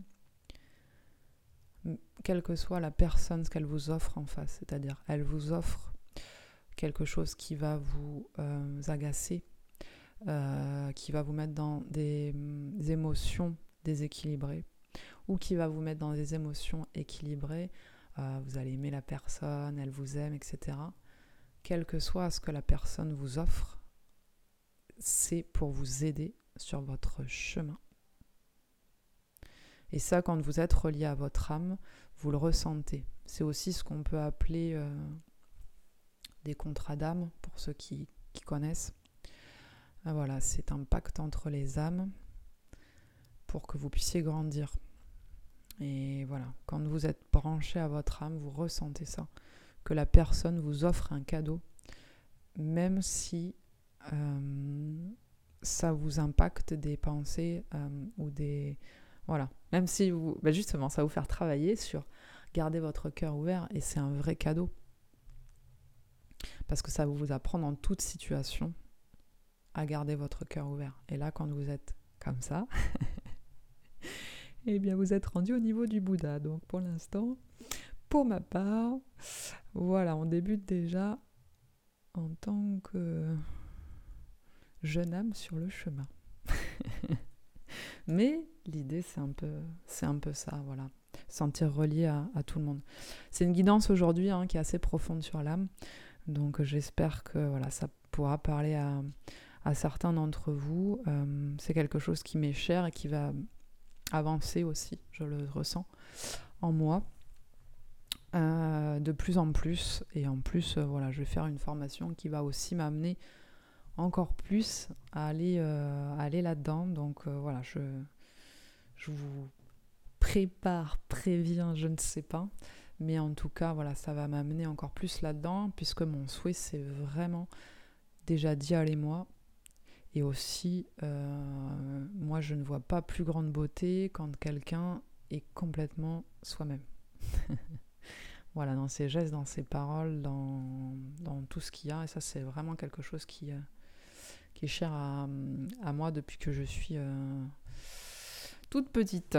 quelle que soit la personne, ce qu'elle vous offre en face, c'est-à-dire elle vous offre quelque chose qui va vous euh, agacer, euh, qui va vous mettre dans des, des, émotions déséquilibrées, ou qui va vous mettre dans des émotions équilibrées, vous allez aimer la personne, elle vous aime, etc quel que soit ce que la personne vous offre, c'est pour vous aider sur votre chemin. Et ça, quand vous êtes relié à votre âme, vous le ressentez. C'est aussi ce qu'on peut appeler euh, des contrats d'âme, pour ceux qui, connaissent. Ah, voilà, c'est un pacte entre les âmes pour que vous puissiez grandir. Et voilà, quand vous êtes branché à votre âme, vous ressentez ça que la personne vous offre un cadeau, même si ça vous impacte des pensées euh, ou des... Voilà, même si vous... Ben justement, ça va vous faire travailler sur garder votre cœur ouvert et c'est un vrai cadeau. Parce que ça vous apprend dans toute situation à garder votre cœur ouvert. Et là, quand vous êtes comme ça, eh bien, vous êtes rendu au niveau du Bouddha. Donc, pour l'instant, pour ma part, voilà, on débute déjà en tant que jeune âme sur le chemin. Mais l'idée, c'est un peu, un peu ça, voilà, sentir relié à, tout le monde. C'est une guidance aujourd'hui hein, qui est assez profonde sur l'âme, donc j'espère que voilà, ça pourra parler à, certains d'entre vous. Euh, c'est quelque chose qui m'est cher et qui va avancer aussi, je le ressens en moi. Euh, de plus en plus. Et en plus, euh, voilà, je vais faire une formation qui va aussi m'amener encore plus à aller, euh, aller là-dedans. Donc voilà, je, je vous prépare, préviens, je ne sais pas. Mais en tout cas, voilà, ça va m'amener encore plus là-dedans, puisque mon souhait, c'est vraiment déjà d'y aller moi. Et aussi, moi, je ne vois pas plus grande beauté quand quelqu'un est complètement soi-même. Voilà, dans ses gestes, dans ses paroles, dans, tout ce qu'il y a. Et ça, c'est vraiment quelque chose qui, euh, qui est cher à, moi depuis que je suis euh, toute petite.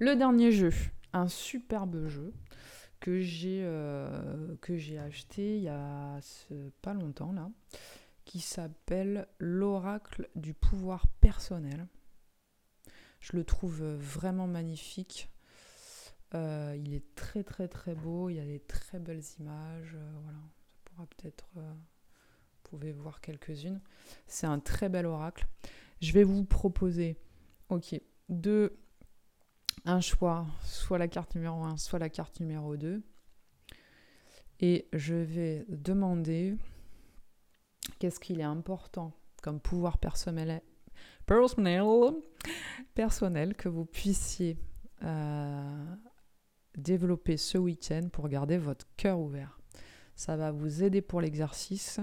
Le dernier jeu, un superbe jeu que j'ai euh, acheté il y a pas longtemps là, qui s'appelle l'oracle du pouvoir personnel. Je le trouve vraiment magnifique. Euh, il est très très très beau, il y a des très belles images. Euh, voilà, ça pourra peut-être. Euh, vous pouvez voir quelques-unes. C'est un très bel oracle. Je vais vous proposer, ok, de un choix, soit la carte numéro 1, soit la carte numéro 2. Et je vais demander qu'est-ce qu'il est important comme pouvoir personnel, personnel, personnel que vous puissiez développer ce week-end pour garder votre cœur ouvert. Ça va vous aider pour l'exercice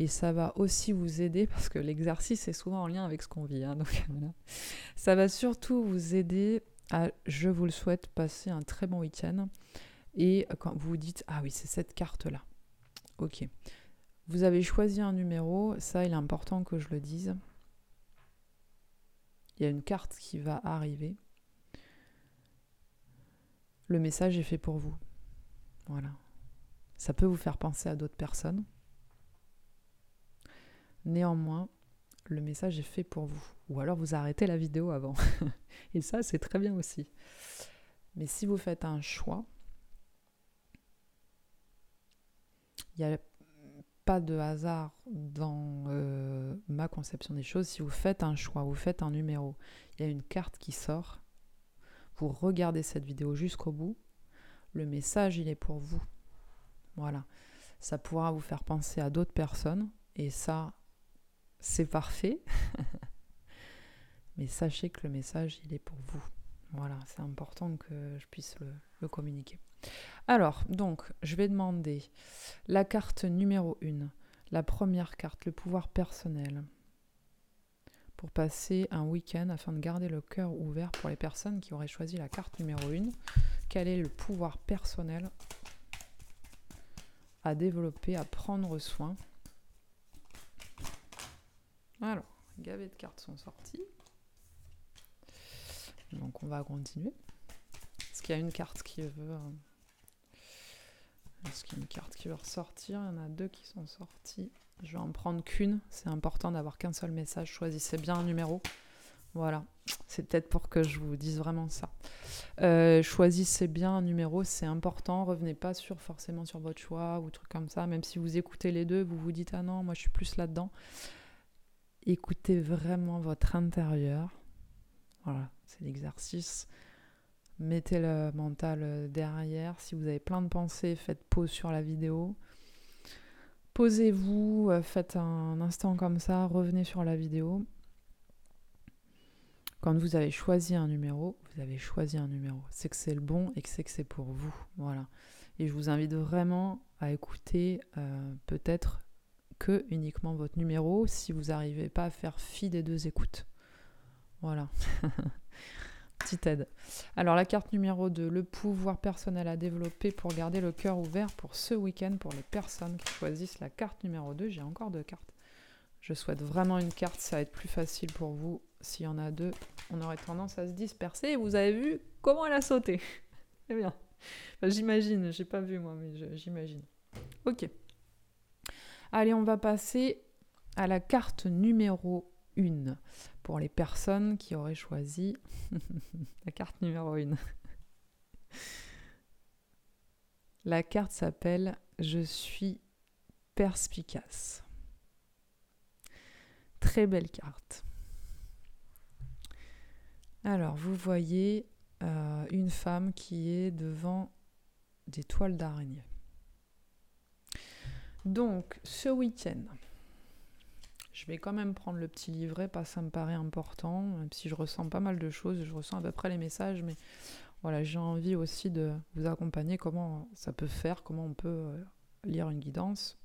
et ça va aussi vous aider parce que l'exercice est souvent en lien avec ce qu'on vit. Hein, donc Ça va surtout vous aider à, je vous le souhaite, passer un très bon week-end. Et quand vous vous dites, ah oui, c'est cette carte-là. Ok. Vous avez choisi un numéro, ça il est important que je le dise. Il y a une carte qui va arriver le message est fait pour vous. Voilà. Ça peut vous faire penser à d'autres personnes. Néanmoins, le message est fait pour vous. Ou alors vous arrêtez la vidéo avant. Et ça, c'est très bien aussi. Mais si vous faites un choix, il n'y a pas de hasard dans euh, ma conception des choses. Si vous faites un choix, vous faites un numéro, il y a une carte qui sort pour regarder cette vidéo jusqu'au bout. Le message, il est pour vous. Voilà. Ça pourra vous faire penser à d'autres personnes. Et ça, c'est parfait. Mais sachez que le message, il est pour vous. Voilà, c'est important que je puisse le, communiquer. Alors, donc, je vais demander la carte numéro 1, la première carte, le pouvoir personnel, pour passer un week-end afin de garder le cœur ouvert pour les personnes qui auraient choisi la carte numéro 1. Quel est le pouvoir personnel à développer, à prendre soin Alors, gavet de cartes sont sorties. Donc on va continuer. Est-ce qu'il y a une carte qui veut... Euh, est-ce qu'il y a une carte qui veut ressortir? Il y en a deux qui sont sorties. Je vais en prendre qu'une. C'est important d'avoir qu'un seul message. Choisissez bien un numéro. Voilà. C'est peut-être pour que je vous dise vraiment ça. Euh, choisissez bien un numéro, c'est important. Revenez pas sur forcément sur votre choix ou truc comme ça. Même si vous écoutez les deux, vous vous dites ah non, moi je suis plus là-dedans. Écoutez vraiment votre intérieur. Voilà, c'est l'exercice. Mettez le mental euh, derrière. Si vous avez plein de pensées, faites pause sur la vidéo. Posez-vous, euh, faites un instant comme ça, revenez sur la vidéo. Quand vous avez choisi un numéro, vous avez choisi un numéro. C'est que c'est le bon et que c'est que c'est pour vous. Voilà. Et je vous invite vraiment à écouter euh, peut-être que uniquement votre numéro si vous n'arrivez pas à faire fi des deux écoutes. Voilà. Petite aide. Alors la carte numéro 2, le pouvoir personnel à développer pour garder le cœur ouvert pour ce week-end pour les personnes qui choisissent la carte numéro 2. J'ai encore deux cartes. Je souhaite vraiment une carte, ça va être plus facile pour vous. S'il y en a deux, on aurait tendance à se disperser. Et vous avez vu comment elle a sauté. C'est bien. j'imagine, j'ai pas vu moi, mais j'imagine. Ok. Allez, on va passer à la carte numéro 1 pour les personnes qui auraient choisi la carte numéro 1. La carte s'appelle Je suis perspicace. Très belle carte. Alors, vous voyez euh, une femme qui est devant des toiles d'araignée. Donc, ce week-end, je vais quand même prendre le petit livret que ça me paraît important, même si je ressens pas mal de choses, je ressens à peu près les messages, mais voilà, j'ai envie aussi de vous accompagner comment ça peut faire, comment on peut euh, lire une guidance.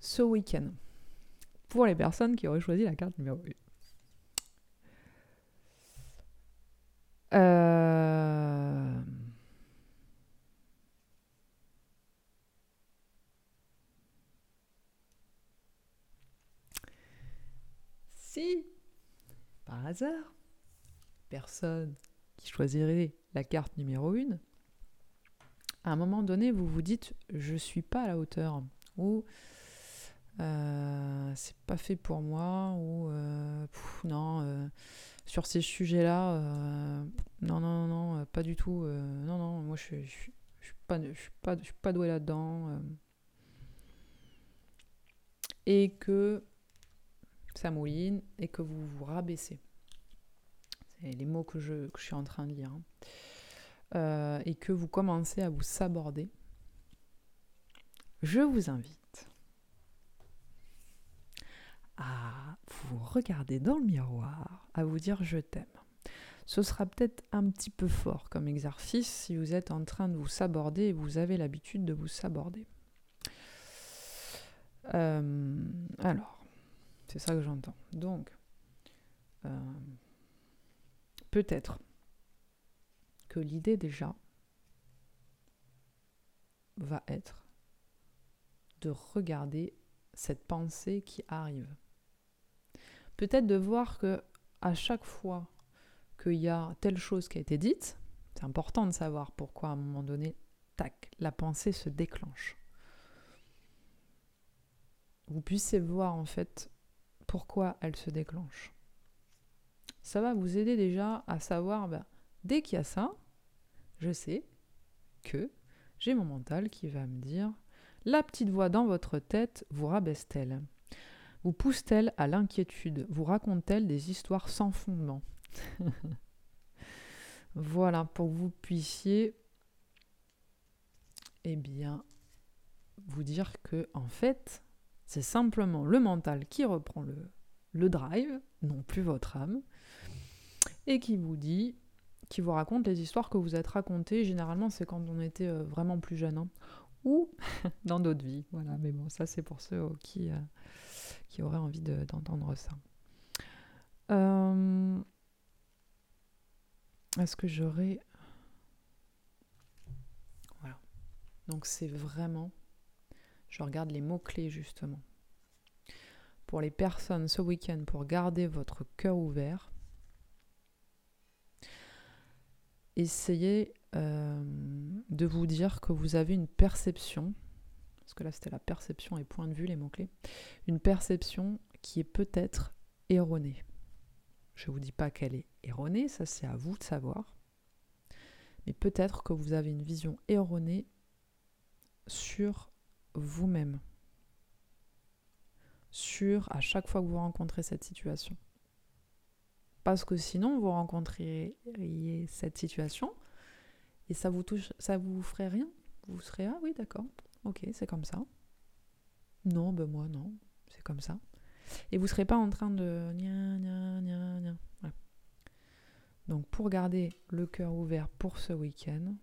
Ce week-end, pour les personnes qui auraient choisi la carte numéro 1. Euh... Si, par hasard, personne qui choisirait la carte numéro 1, à un moment donné, vous vous dites je suis pas à la hauteur. Ou euh, c'est pas fait pour moi. Ou euh, non euh, sur ces sujets-là non non non pas du tout non non moi je, suis je suis pas je suis pas doué là-dedans et que ça mouline et que vous vous rabaissez. C'est les mots que je, suis en train de lire. Hein. Euh, et que vous commencez à vous saborder. Je vous invite à vous regarder dans le miroir, à vous dire je t'aime. Ce sera peut-être un petit peu fort comme exercice si vous êtes en train de vous saborder et vous avez l'habitude de vous saborder. Euh, alors, c'est ça que j'entends. Donc, euh, peut-être que l'idée déjà va être de regarder cette pensée qui arrive. Peut-être de voir que à chaque fois qu'il y a telle chose qui a été dite, c'est important de savoir pourquoi à un moment donné, tac, la pensée se déclenche. Vous puissiez voir en fait pourquoi elle se déclenche. Ça va vous aider déjà à savoir, ben, dès qu'il y a ça, je sais que j'ai mon mental qui va me dire, la petite voix dans votre tête vous rabaisse-t-elle? Vous pousse-t-elle à l'inquiétude? Vous raconte-t-elle des histoires sans fondement? Voilà, pour que vous puissiez, eh bien, vous dire que en fait, c'est simplement le mental qui reprend le, le drive, non plus votre âme, et qui vous dit, qui vous raconte les histoires que vous êtes racontées. Généralement, c'est quand on était euh, vraiment plus jeune, hein. ou dans d'autres vies. Voilà, mais bon, ça c'est pour ceux euh, qui, euh, qui auraient envie d'entendre ça. Est-ce que j'aurais... Voilà. Donc c'est vraiment... Je regarde les mots-clés justement. Pour les personnes ce week-end, pour garder votre cœur ouvert, essayez euh, de vous dire que vous avez une perception, parce que là c'était la perception et point de vue les mots-clés, une perception qui est peut-être erronée. Je ne vous dis pas qu'elle est erronée, ça c'est à vous de savoir. Mais peut-être que vous avez une vision erronée sur vous-même. Sur à chaque fois que vous rencontrez cette situation. Parce que sinon, vous rencontreriez cette situation et ça vous touche, ça vous ferait rien. Vous serez ah oui d'accord, ok c'est comme ça. Non ben moi non, c'est comme ça. Et vous serez pas en train de Donc pour garder le cœur ouvert pour ce week-end,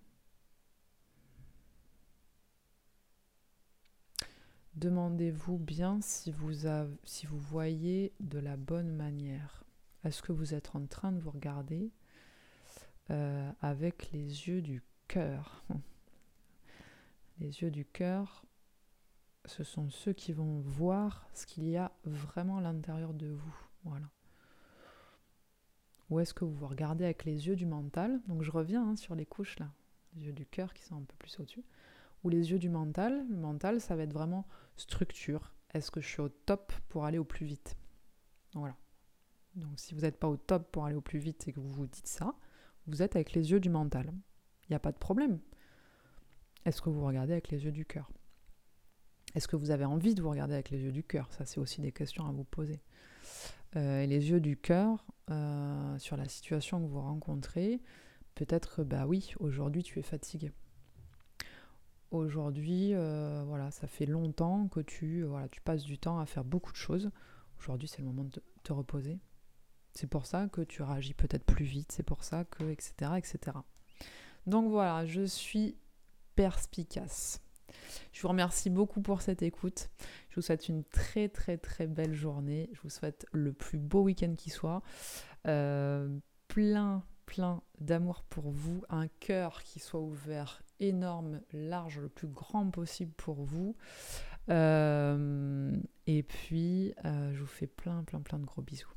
demandez-vous bien si vous, avez, si vous voyez de la bonne manière. Est-ce que vous êtes en train de vous regarder euh, avec les yeux du cœur? Les yeux du cœur, ce sont ceux qui vont voir ce qu'il y a vraiment à l'intérieur de vous. Voilà. Ou est-ce que vous vous regardez avec les yeux du mental? Donc je reviens hein, sur les couches là, les yeux du cœur qui sont un peu plus au-dessus. Ou les yeux du mental. Le mental, ça va être vraiment structure. Est-ce que je suis au top pour aller au plus vite? Voilà. Donc si vous n'êtes pas au top pour aller au plus vite et que vous vous dites ça, vous êtes avec les yeux du mental. Il n'y a pas de problème. Est-ce que vous regardez avec les yeux du cœur? Est-ce que vous avez envie de vous regarder avec les yeux du cœur? Ça, c'est aussi des questions à vous poser. Euh, et les yeux du cœur, euh, sur la situation que vous rencontrez, peut-être, bah oui, aujourd'hui tu es fatigué. Aujourd'hui, euh, voilà, ça fait longtemps que tu, voilà, tu passes du temps à faire beaucoup de choses. Aujourd'hui, c'est le moment de te reposer. C'est pour ça que tu réagis peut-être plus vite, c'est pour ça que, etc., etc. Donc voilà, je suis perspicace. Je vous remercie beaucoup pour cette écoute. Je vous souhaite une très très très belle journée. Je vous souhaite le plus beau week-end qui soit. Euh, plein plein d'amour pour vous. Un cœur qui soit ouvert, énorme, large, le plus grand possible pour vous. Euh, et puis, euh, je vous fais plein plein plein de gros bisous.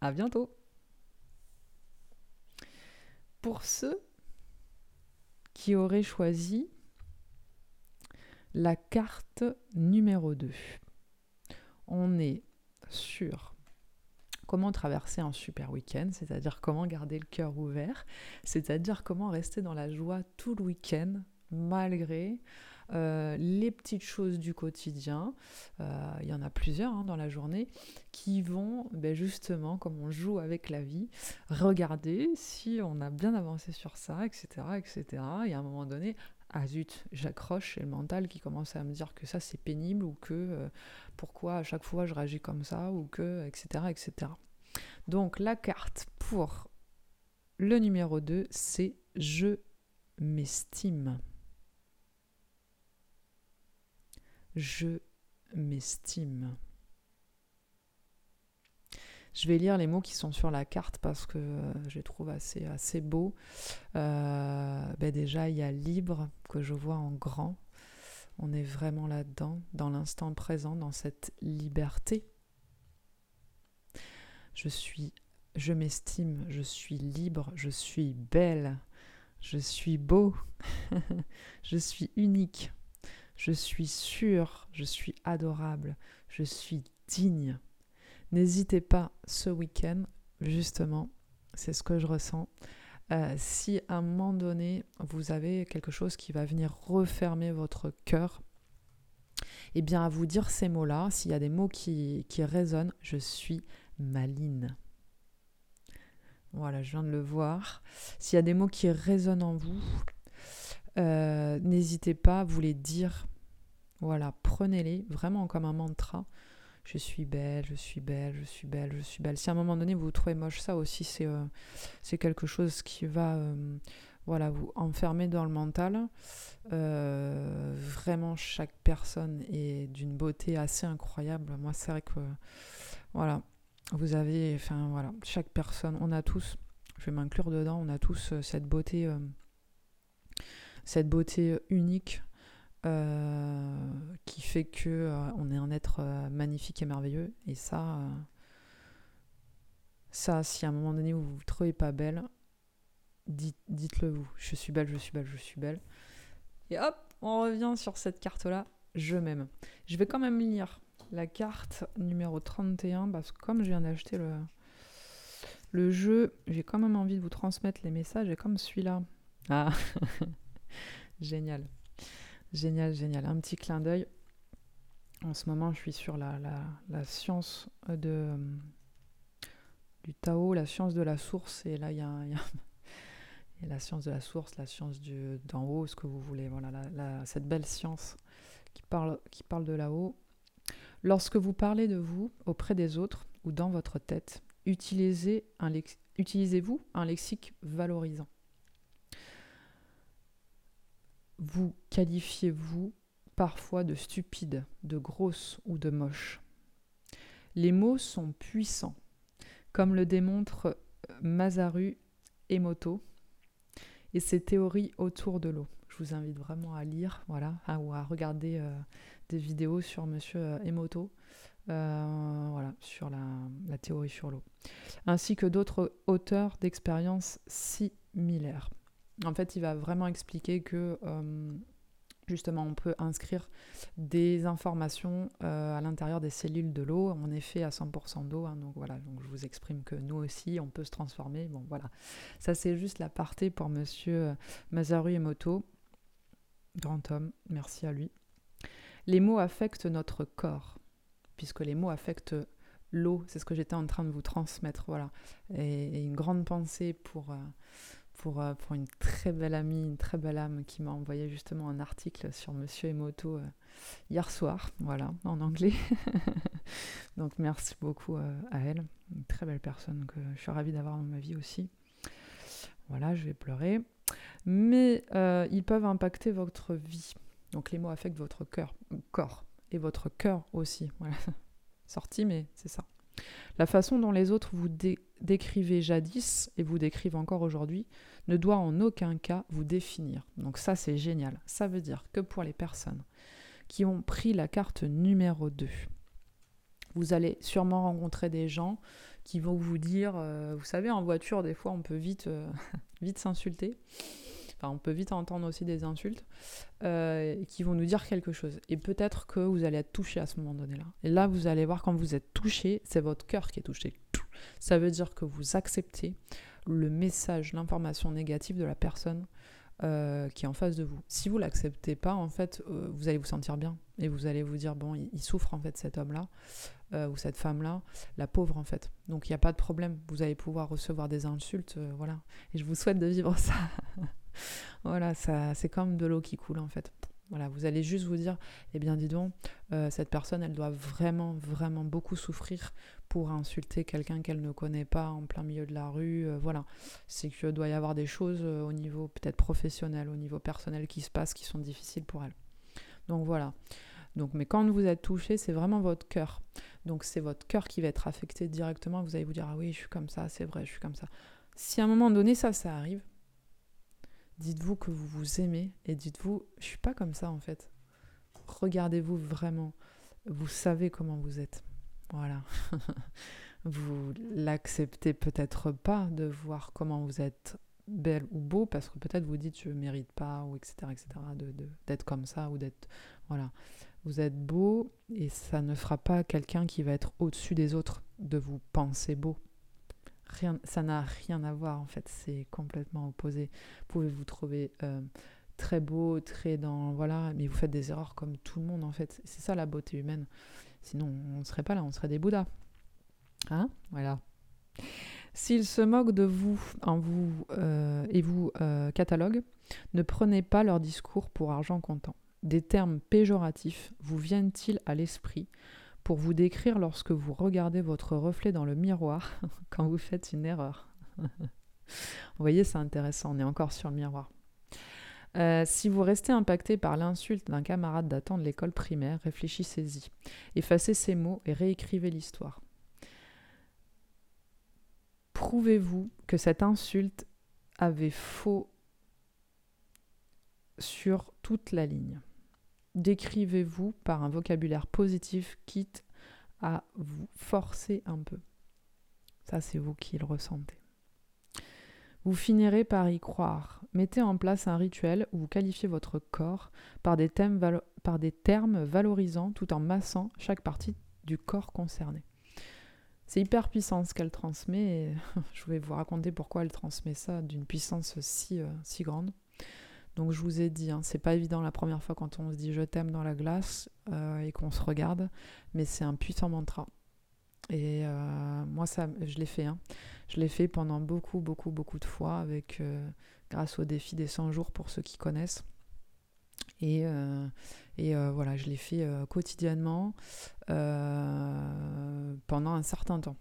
À bientôt. Pour ceux qui auraient choisi la carte numéro 2, on est sur comment traverser un super week-end, c'est-à-dire comment garder le cœur ouvert, c'est-à-dire comment rester dans la joie tout le week-end malgré euh, les petites choses du quotidien, euh, il y en a plusieurs hein, dans la journée, qui vont ben justement, comme on joue avec la vie, regarder si on a bien avancé sur ça, etc. etc. Et à un moment donné, ah zut, j'accroche, et le mental qui commence à me dire que ça c'est pénible ou que euh, pourquoi à chaque fois je réagis comme ça ou que, etc. etc. Donc la carte pour le numéro 2, c'est je m'estime. je m'estime. Je vais lire les mots qui sont sur la carte parce que je les trouve assez, assez beaux. Euh, ben déjà, il y a libre que je vois en grand. On est vraiment là-dedans, dans l'instant présent, dans cette liberté. Je suis, je m'estime, je suis libre, je suis belle, je suis beau, je suis unique, je suis sûr, je suis adorable, je suis digne. N'hésitez pas ce week-end, justement, c'est ce que je ressens. Euh, si à un moment donné, vous avez quelque chose qui va venir refermer votre cœur, eh bien à vous dire ces mots-là, s'il y a des mots qui, qui résonnent, je suis maline. Voilà, je viens de le voir. S'il y a des mots qui résonnent en vous, euh, n'hésitez pas à vous les dire Voilà, prenez-les vraiment comme un mantra. Je suis belle, je suis belle, je suis belle, je suis belle. Si à un moment donné vous vous trouvez moche, ça aussi c'est euh, quelque chose qui va euh, voilà, vous enfermer dans le mental. Euh, vraiment, chaque personne est d'une beauté assez incroyable. Moi, c'est vrai que voilà, vous avez, enfin voilà, chaque personne, on a tous, je vais m'inclure dedans, on a tous cette beauté, cette beauté unique euh, qui fait que euh, on est un être euh, magnifique et merveilleux. Et ça, ça, si à un moment donné vous vous trouvez pas belle, dites, dites-le vous. Je suis belle, je suis belle, je suis belle. Et hop, on revient sur cette carte-là. Je m'aime. Je vais quand même lire la carte numéro 31 parce que comme je viens d'acheter le, le jeu, j'ai quand même envie de vous transmettre les messages et comme celui-là. Ah, génial. Génial, génial. Un petit clin d'œil. En ce moment, je suis sur la, science de, euh, du Tao, la science de la source. Et là, il y, a, la science de la source, la science d'en haut, ce que vous voulez. Voilà, cette belle science qui parle, de là-haut. Lorsque vous parlez de vous auprès des autres ou dans votre tête, utilisez-vous un lexique valorisant vous qualifiez-vous parfois de stupide, de grosse ou de moche? Les mots sont puissants, comme le démontrent Masaru Emoto et ses théories autour de l'eau. Je vous invite vraiment à lire, voilà, ou à regarder euh, des vidéos sur Monsieur euh, Emoto, euh, sur la théorie sur l'eau, ainsi que d'autres auteurs d'expériences similaires. En fait, il va vraiment expliquer que euh, justement on peut inscrire des informations euh, à l'intérieur des cellules de l'eau. Est fait à 100% d'eau, hein, donc voilà. Donc je vous exprime que nous aussi, on peut se transformer. Bon, voilà. Ça c'est juste la partie pour Monsieur euh, Masaru Emoto, grand homme. Merci à lui. Les mots affectent notre corps, puisque les mots affectent l'eau. C'est ce que j'étais en train de vous transmettre, voilà. Et, une grande pensée pour pour, une très belle amie, une très belle âme qui m'a envoyé justement un article sur Monsieur Emoto euh, hier soir, voilà, en anglais. Donc merci beaucoup euh, à elle, une très belle personne que je suis ravie d'avoir dans ma vie aussi. Voilà, je vais pleurer. Mais ils peuvent impacter votre vie. Donc les mots affectent votre cœur, corps et votre cœur aussi. Voilà, sorti, mais c'est ça. La façon dont les autres vous décrivaient jadis et vous décrivent encore aujourd'hui ne doit en aucun cas vous définir. Donc ça c'est génial. Ça veut dire que pour les personnes qui ont pris la carte numéro 2, vous allez sûrement rencontrer des gens qui vont vous dire, euh, vous savez, en voiture, des fois, on peut vite, euh, vite s'insulter. Enfin, on peut vite entendre aussi des insultes euh, qui vont nous dire quelque chose. Et peut-être que vous allez être touché à ce moment donné-là. Et là, vous allez voir quand vous êtes touché, c'est votre cœur qui est touché. Ça veut dire que vous acceptez le message, l'information négative de la personne euh, qui est en face de vous. Si vous l'acceptez pas, en fait, euh, vous allez vous sentir bien et vous allez vous dire bon, il, souffre en fait cet homme-là euh, ou cette femme-là, la pauvre en fait. Donc il n'y a pas de problème. Vous allez pouvoir recevoir des insultes, voilà. Et je vous souhaite de vivre ça. voilà, ça, c'est comme de l'eau qui coule en fait. Voilà, vous allez juste vous dire, eh bien dis donc, cette personne, elle doit vraiment, vraiment beaucoup souffrir pour insulter quelqu'un qu'elle ne connaît pas en plein milieu de la rue. Euh, voilà, c'est qu'il doit y avoir des choses euh, au niveau peut-être professionnel, au niveau personnel qui se passent qui sont difficiles pour elle. Donc voilà. Donc, mais quand vous êtes touché, c'est vraiment votre cœur. Donc c'est votre cœur qui va être affecté directement. Vous allez vous dire ah oui, je suis comme ça, c'est vrai, je suis comme ça. Si à un moment donné ça, ça arrive, dites-vous que vous vous aimez et dites-vous je suis pas comme ça en fait. Regardez-vous vraiment. Vous savez comment vous êtes. Voilà. vous l'acceptez peut-être pas de voir comment vous êtes belle ou beau parce que peut-être vous dites je mérite pas ou etc etc de, d'être comme ça ou d'être voilà vous êtes beau et ça ne fera pas quelqu'un qui va être au-dessus des autres de vous penser beau rien ça n'a rien à voir en fait c'est complètement opposé pouvez vous trouver euh, très beau très dans voilà mais vous faites des erreurs comme tout le monde en fait c'est ça la beauté humaine Sinon, on ne serait pas là, on serait des Bouddhas. Hein? Voilà. S'ils se moquent de vous, en vous euh, et vous euh, cataloguent, ne prenez pas leur discours pour argent comptant. des termes péjoratifs vous viennent-ils à l'esprit? Pour vous décrire lorsque vous regardez votre reflet dans le miroir quand vous faites une erreur Vous voyez, c'est intéressant, on est encore sur le miroir. Euh, si vous restez impacté par l'insulte d'un camarade datant de l'école primaire, réfléchissez-y. Effacez ces mots et réécrivez l'histoire. Prouvez-vous que cette insulte avait faux sur toute la ligne. Décrivez-vous par un vocabulaire positif, quitte à vous forcer un peu. Ça, c'est vous qui le ressentez. Vous finirez par y croire. Mettez en place un rituel où vous qualifiez votre corps par des, termes valorisants tout en massant chaque partie du corps concerné. C'est hyper puissant ce qu'elle transmet et je vais vous raconter pourquoi elle transmet ça d'une puissance si, euh, si grande. Donc je vous ai dit, hein, c'est pas évident la première fois quand on se dit je t'aime dans la glace euh, et qu'on se regarde, mais c'est un puissant mantra. Et euh, moi, ça, je l'ai fait. Hein. Je l'ai fait pendant beaucoup, beaucoup, beaucoup de fois avec, euh, grâce au défi des 100 jours pour ceux qui connaissent. Et, et voilà, je l'ai fait quotidiennement pendant un certain temps.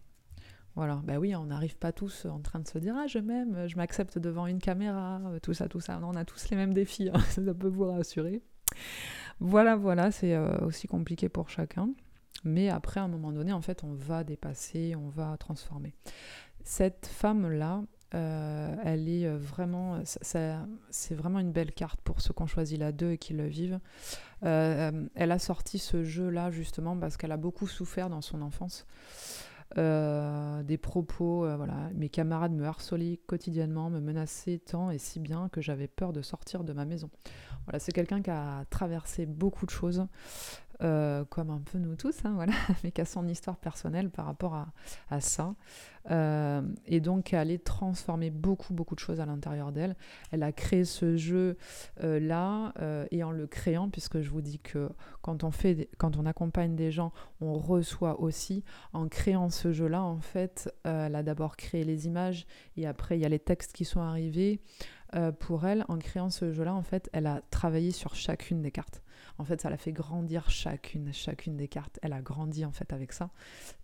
Voilà, ben oui, on n'arrive pas tous en train de se dire Ah, je m'aime, je m'accepte devant une caméra, tout ça, tout ça. Non, on a tous les mêmes défis, hein, ça peut vous rassurer. Voilà, voilà, c'est aussi compliqué pour chacun. Mais après, à un moment donné, en fait, on va dépasser, on va transformer. Cette femme-là, euh, elle est vraiment, c'est vraiment une belle carte pour ceux qui ont choisi la 2 et qui le vivent. Euh, elle a sorti ce jeu-là justement parce qu'elle a beaucoup souffert dans son enfance. Euh, des propos, voilà, mes camarades me harcelaient quotidiennement, me menaçaient tant et si bien que j'avais peur de sortir de ma maison. Voilà, c'est quelqu'un qui a traversé beaucoup de choses, euh, comme un peu nous tous, hein, voilà, mais qui a son histoire personnelle par rapport à, ça. Euh, et donc, elle est transformer beaucoup, beaucoup de choses à l'intérieur d'elle. Elle a créé ce jeu-là, euh, et en le créant, puisque je vous dis que quand on, fait, quand on accompagne des gens, on reçoit aussi. En créant ce jeu-là, en fait, elle a d'abord créé les images, et après, il y a les textes qui sont arrivés. Pour elle, en créant ce jeu-là, en fait, elle a travaillé sur chacune des cartes. En fait, ça l'a fait grandir chacune, chacune des cartes. Elle a grandi en fait avec ça.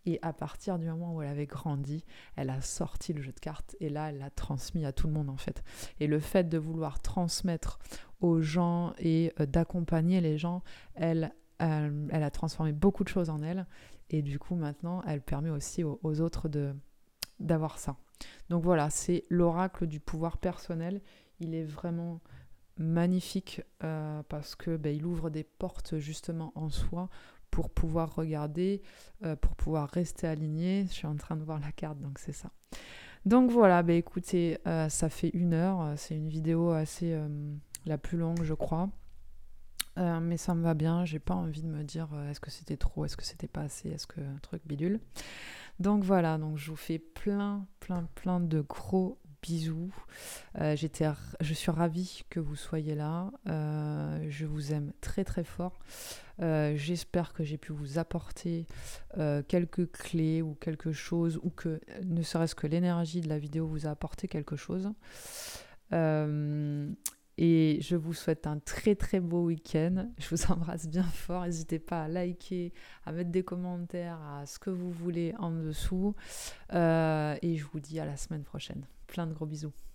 Et à partir du moment où elle avait grandi, elle a sorti le jeu de cartes et là, elle l'a transmis à tout le monde en fait. Et le fait de vouloir transmettre aux gens et euh, d'accompagner les gens, elle, elle, a transformé beaucoup de choses en elle. Et du coup, maintenant, elle permet aussi aux, aux autres de d'avoir ça. Donc voilà, c'est l'oracle du pouvoir personnel. Il est vraiment magnifique euh, parce que ben, ouvre des portes justement en soi pour pouvoir regarder, euh, pour pouvoir rester aligné. Je suis en train de voir la carte, donc c'est ça. Donc voilà, ben, écoutez, euh, ça fait une heure. C'est une vidéo assez la plus longue, je crois. mais ça me va bien, j'ai pas envie de me dire est-ce que c'était trop, est-ce que c'était pas assez, est-ce que un truc bidule. Donc voilà, donc je vous fais plein, plein, plein de gros bisous. Euh, j'étais, je suis ravie que vous soyez là. Euh, je vous aime très très fort. Euh, j'espère que j'ai pu vous apporter quelques clés ou quelque chose, ou que ne serait-ce que l'énergie de la vidéo vous a apporté quelque chose. Et je vous souhaite un très très beau week-end. Je vous embrasse bien fort. N'hésitez pas à liker, à mettre des commentaires, à ce que vous voulez en dessous. et je vous dis à la semaine prochaine. Plein de gros bisous.